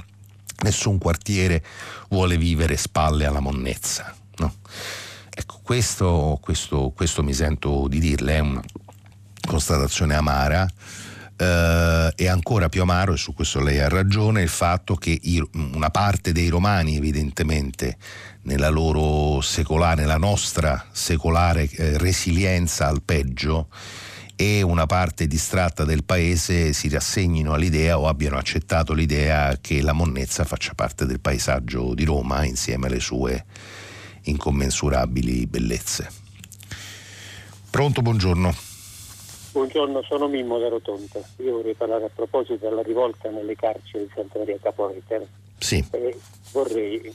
nessun quartiere vuole vivere spalle alla monnezza. No? Ecco, questo, questo, questo mi sento di dirle, è una constatazione amara. Uh, è ancora più amaro, e su questo lei ha ragione, il fatto che i, una parte dei romani evidentemente nella loro secolare, nella nostra secolare eh, resilienza al peggio e una parte distratta del paese si rassegnino all'idea o abbiano accettato l'idea che la monnezza faccia parte del paesaggio di Roma insieme alle sue incommensurabili bellezze. Pronto, buongiorno. Buongiorno, sono Mimmo da Rotonda. Io vorrei parlare a proposito della rivolta nelle carceri di Santa Maria Capovetere. Sì. Eh, vorrei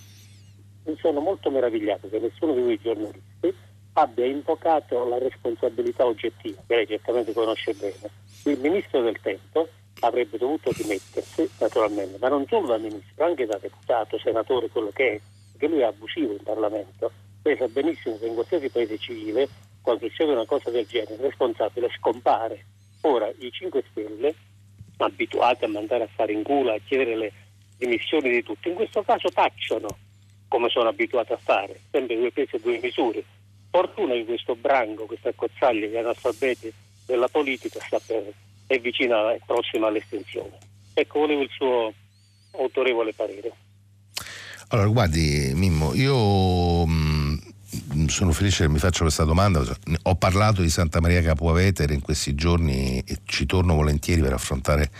mi sono molto meravigliato che nessuno di voi giornalisti abbia invocato la responsabilità oggettiva, che lei certamente conosce bene. Il ministro del tempo avrebbe dovuto dimettersi, naturalmente, ma non solo da ministro, anche da deputato, senatore, quello che è, perché lui è abusivo in Parlamento. Lei sa benissimo che in qualsiasi paese civile, quando succede una cosa del genere, il responsabile scompare. Ora, i 5 Stelle, abituati a mandare a fare in culo, a chiedere le dimissioni di tutti, in questo caso tacciono come sono abituato a fare, sempre due pesi e due misure. Fortuna che questo branco, questa cozzaglia è analfabeti della politica sta per, è vicina, è prossima all'estensione. Ecco, volevo il suo autorevole parere. Allora, guardi Mimmo, io mm, sono felice che mi faccia questa domanda. Ho parlato di Santa Maria Capuavetere in questi giorni e ci torno volentieri per affrontare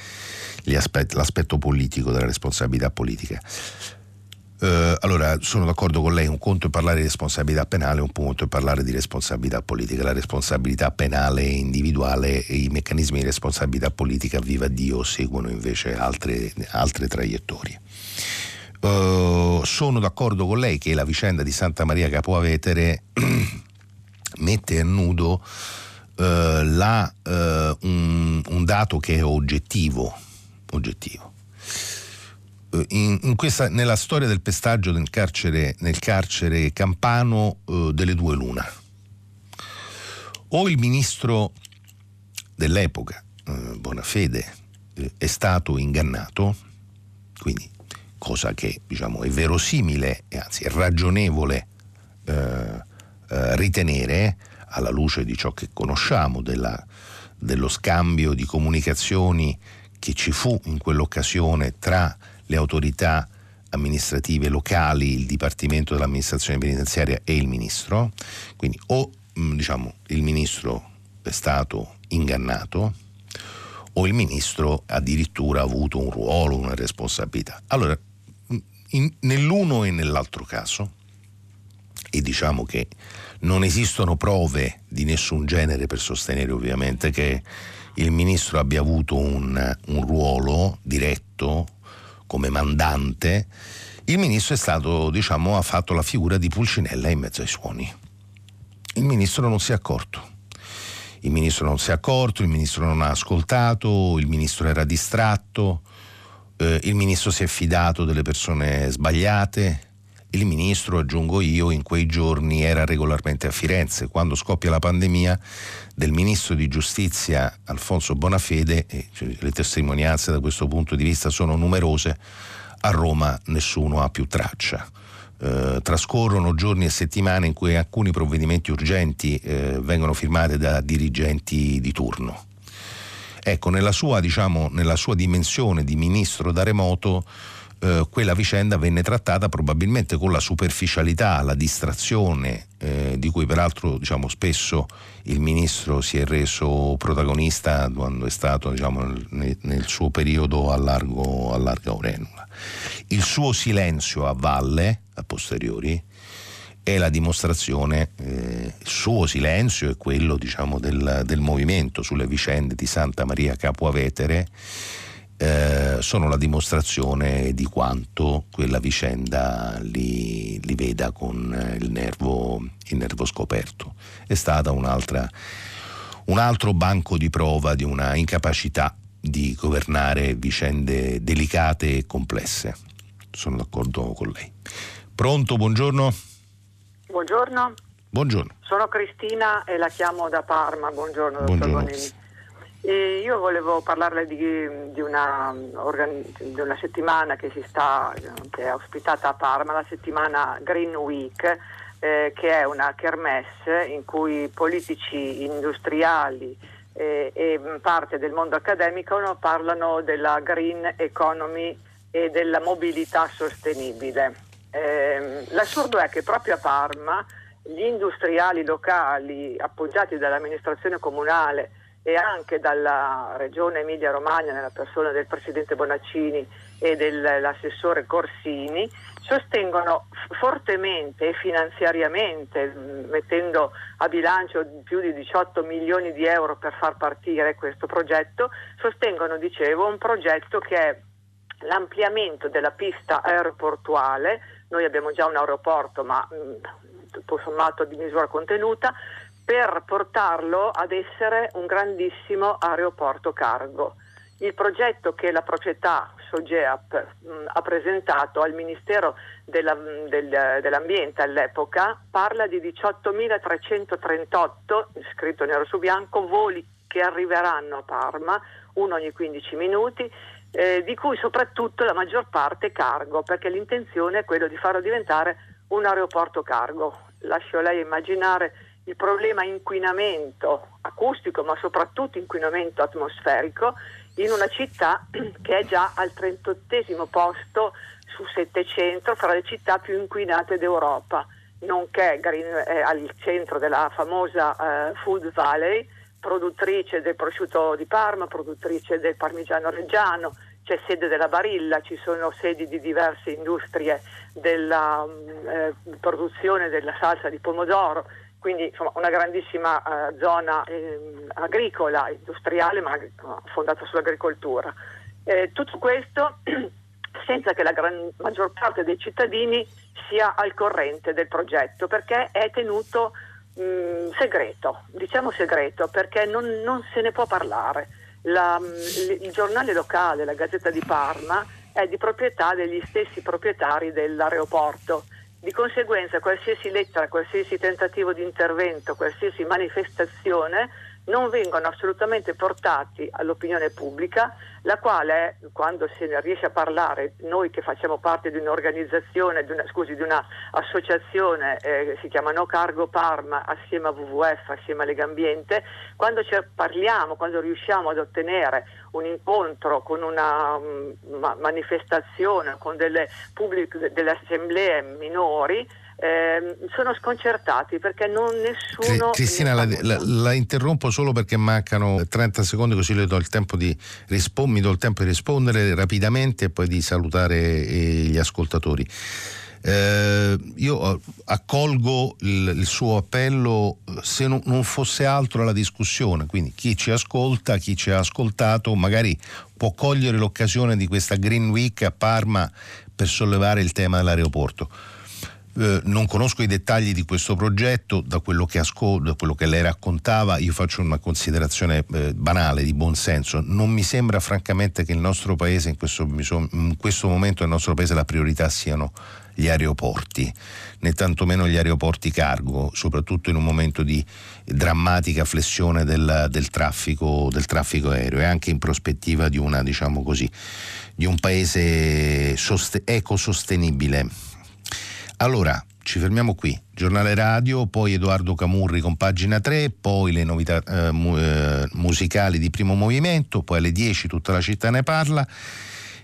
aspetti, l'aspetto politico della responsabilità politica. Uh, allora, sono d'accordo con lei, un conto è parlare di responsabilità penale, un punto è parlare di responsabilità politica. La responsabilità penale è individuale e i meccanismi di responsabilità politica, viva Dio, seguono invece altre, altre traiettorie. Uh, sono d'accordo con lei che la vicenda di Santa Maria Capoavetere <clears throat> mette a nudo uh, la, un, un dato che è oggettivo, oggettivo eh, in, in questa, nella storia del pestaggio nel carcere, nel carcere campano eh, delle due luna. O il ministro dell'epoca, eh, Bonafede, eh, è stato ingannato, quindi cosa che diciamo, è verosimile e anzi è ragionevole eh, eh, ritenere alla luce di ciò che conosciamo della, dello scambio di comunicazioni che ci fu in quell'occasione tra le autorità amministrative locali, il Dipartimento dell'amministrazione penitenziaria e il Ministro, quindi o mm, diciamo, il Ministro è stato ingannato o il Ministro addirittura ha avuto un ruolo, una responsabilità. Allora, In, nell'uno e nell'altro caso, e diciamo che non esistono prove di nessun genere per sostenere ovviamente che il ministro abbia avuto un, un ruolo diretto come mandante, il ministro è stato, diciamo, ha fatto la figura di Pulcinella in mezzo ai suoni. Il ministro non si è accorto. Il ministro non si è accorto, il ministro non ha ascoltato, il ministro era distratto, eh, il ministro si è fidato delle persone sbagliate, il ministro, aggiungo io, in quei giorni era regolarmente a Firenze. Quando scoppia la pandemia del ministro di giustizia Alfonso Bonafede, e cioè, le testimonianze da questo punto di vista sono numerose, a Roma nessuno ha più traccia. Eh, trascorrono giorni e settimane in cui alcuni provvedimenti urgenti eh, vengono firmati da dirigenti di turno. Ecco, nella sua, diciamo, nella sua dimensione di ministro da remoto, eh, quella vicenda venne trattata probabilmente con la superficialità, la distrazione eh, di cui peraltro diciamo, spesso il ministro si è reso protagonista quando è stato diciamo, nel, nel, suo periodo a largo, a larga Aurenula. Il suo silenzio a valle, a posteriori, è la dimostrazione, eh, suo silenzio è quello diciamo, del, del movimento sulle vicende di Santa Maria Capuavetere eh, sono la dimostrazione di quanto quella vicenda li, li veda con il nervo, il nervo, scoperto. È stata un'altra, un altro banco di prova di una incapacità di governare vicende delicate e complesse. Sono d'accordo con lei. Pronto, buongiorno. Buongiorno. Buongiorno. Sono Cristina e la chiamo da Parma. Buongiorno, dottor buongiorno. Bonini. Io volevo parlarle di, di, una, di, una, settimana che, sta, che, è ospitata a Parma, la settimana Green Week, eh, che è una kermesse in cui politici industriali eh, e parte del mondo accademico parlano della green economy e della mobilità sostenibile. Eh, l'assurdo è che proprio a Parma gli industriali locali appoggiati dall'amministrazione comunale e anche dalla regione Emilia-Romagna, nella persona del presidente Bonaccini e dell'assessore Corsini, sostengono fortemente e finanziariamente, mettendo a bilancio più di 18 milioni di euro per far partire questo progetto, sostengono, dicevo, un progetto che è l'ampliamento della pista aeroportuale, noi abbiamo già un aeroporto ma tutto sommato di misura contenuta, per portarlo ad essere un grandissimo aeroporto cargo. Il progetto che la proprietà Sogeap mh, ha presentato al Ministero della, del, dell'Ambiente all'epoca parla di 18.338, scritto nero su bianco, voli che arriveranno a Parma, uno ogni 15 minuti, eh, di cui soprattutto la maggior parte cargo, perché l'intenzione è quella di farlo diventare un aeroporto cargo. Lascio a lei immaginare il problema inquinamento acustico, ma soprattutto inquinamento atmosferico, in una città <clears throat> che è già al 38 posto su 700 fra le città più inquinate d'Europa, nonché è al centro della famosa uh, Food Valley, produttrice del prosciutto di Parma, produttrice del parmigiano reggiano, c'è sede della Barilla, ci sono sedi di diverse industrie della mm, eh, produzione della salsa di pomodoro, quindi insomma, una grandissima uh, zona eh, agricola, industriale, ma fondata sull'agricoltura. Eh, tutto questo <clears throat> senza che la gran, maggior parte dei cittadini sia al corrente del progetto, perché è tenuto mh, segreto, diciamo segreto, perché non, non se ne può parlare. La, mh, il giornale locale, la Gazzetta di Parma, è di proprietà degli stessi proprietari dell'aeroporto di conseguenza qualsiasi lettera, qualsiasi tentativo di intervento, qualsiasi manifestazione non vengono assolutamente portati all'opinione pubblica, la quale, quando se ne riesce a parlare, noi che facciamo parte di un'organizzazione, di una, scusi, di un'associazione, eh, si chiama No Cargo Parma, assieme a WWF, assieme a Lega Ambiente, quando parliamo, quando riusciamo ad ottenere un incontro con una um, manifestazione, con delle, pubbliche, delle assemblee minori, eh, sono sconcertati perché non nessuno... Cristina, la, la, la, interrompo solo perché mancano 30 secondi così le do il tempo di mi do il tempo di rispondere rapidamente e poi di salutare eh, gli ascoltatori. Eh, io eh, accolgo il, il, suo appello se non, non fosse altro alla discussione, quindi chi ci ascolta, chi ci ha ascoltato, magari può cogliere l'occasione di questa Green Week a Parma per sollevare il tema dell'aeroporto. Eh, non conosco i dettagli di questo progetto, da quello che, ascol- da quello che lei raccontava io faccio una considerazione eh, banale, di buon senso. Non mi sembra francamente che il nostro paese, in questo, in questo momento nel nostro paese la priorità siano gli aeroporti, né tantomeno gli aeroporti cargo, soprattutto in un momento di drammatica flessione del, del, traffico, del traffico, aereo e anche in prospettiva di, una, diciamo così, di un paese sost- ecosostenibile. Allora, ci fermiamo qui. Giornale radio, poi Edoardo Camurri con pagina 3, poi le novità eh, mu- eh, musicali di primo movimento, poi alle 10 tutta la città ne parla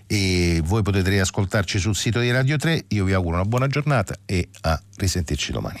e voi potete riascoltarci sul sito di Radio 3. Io vi auguro una buona giornata e a risentirci domani.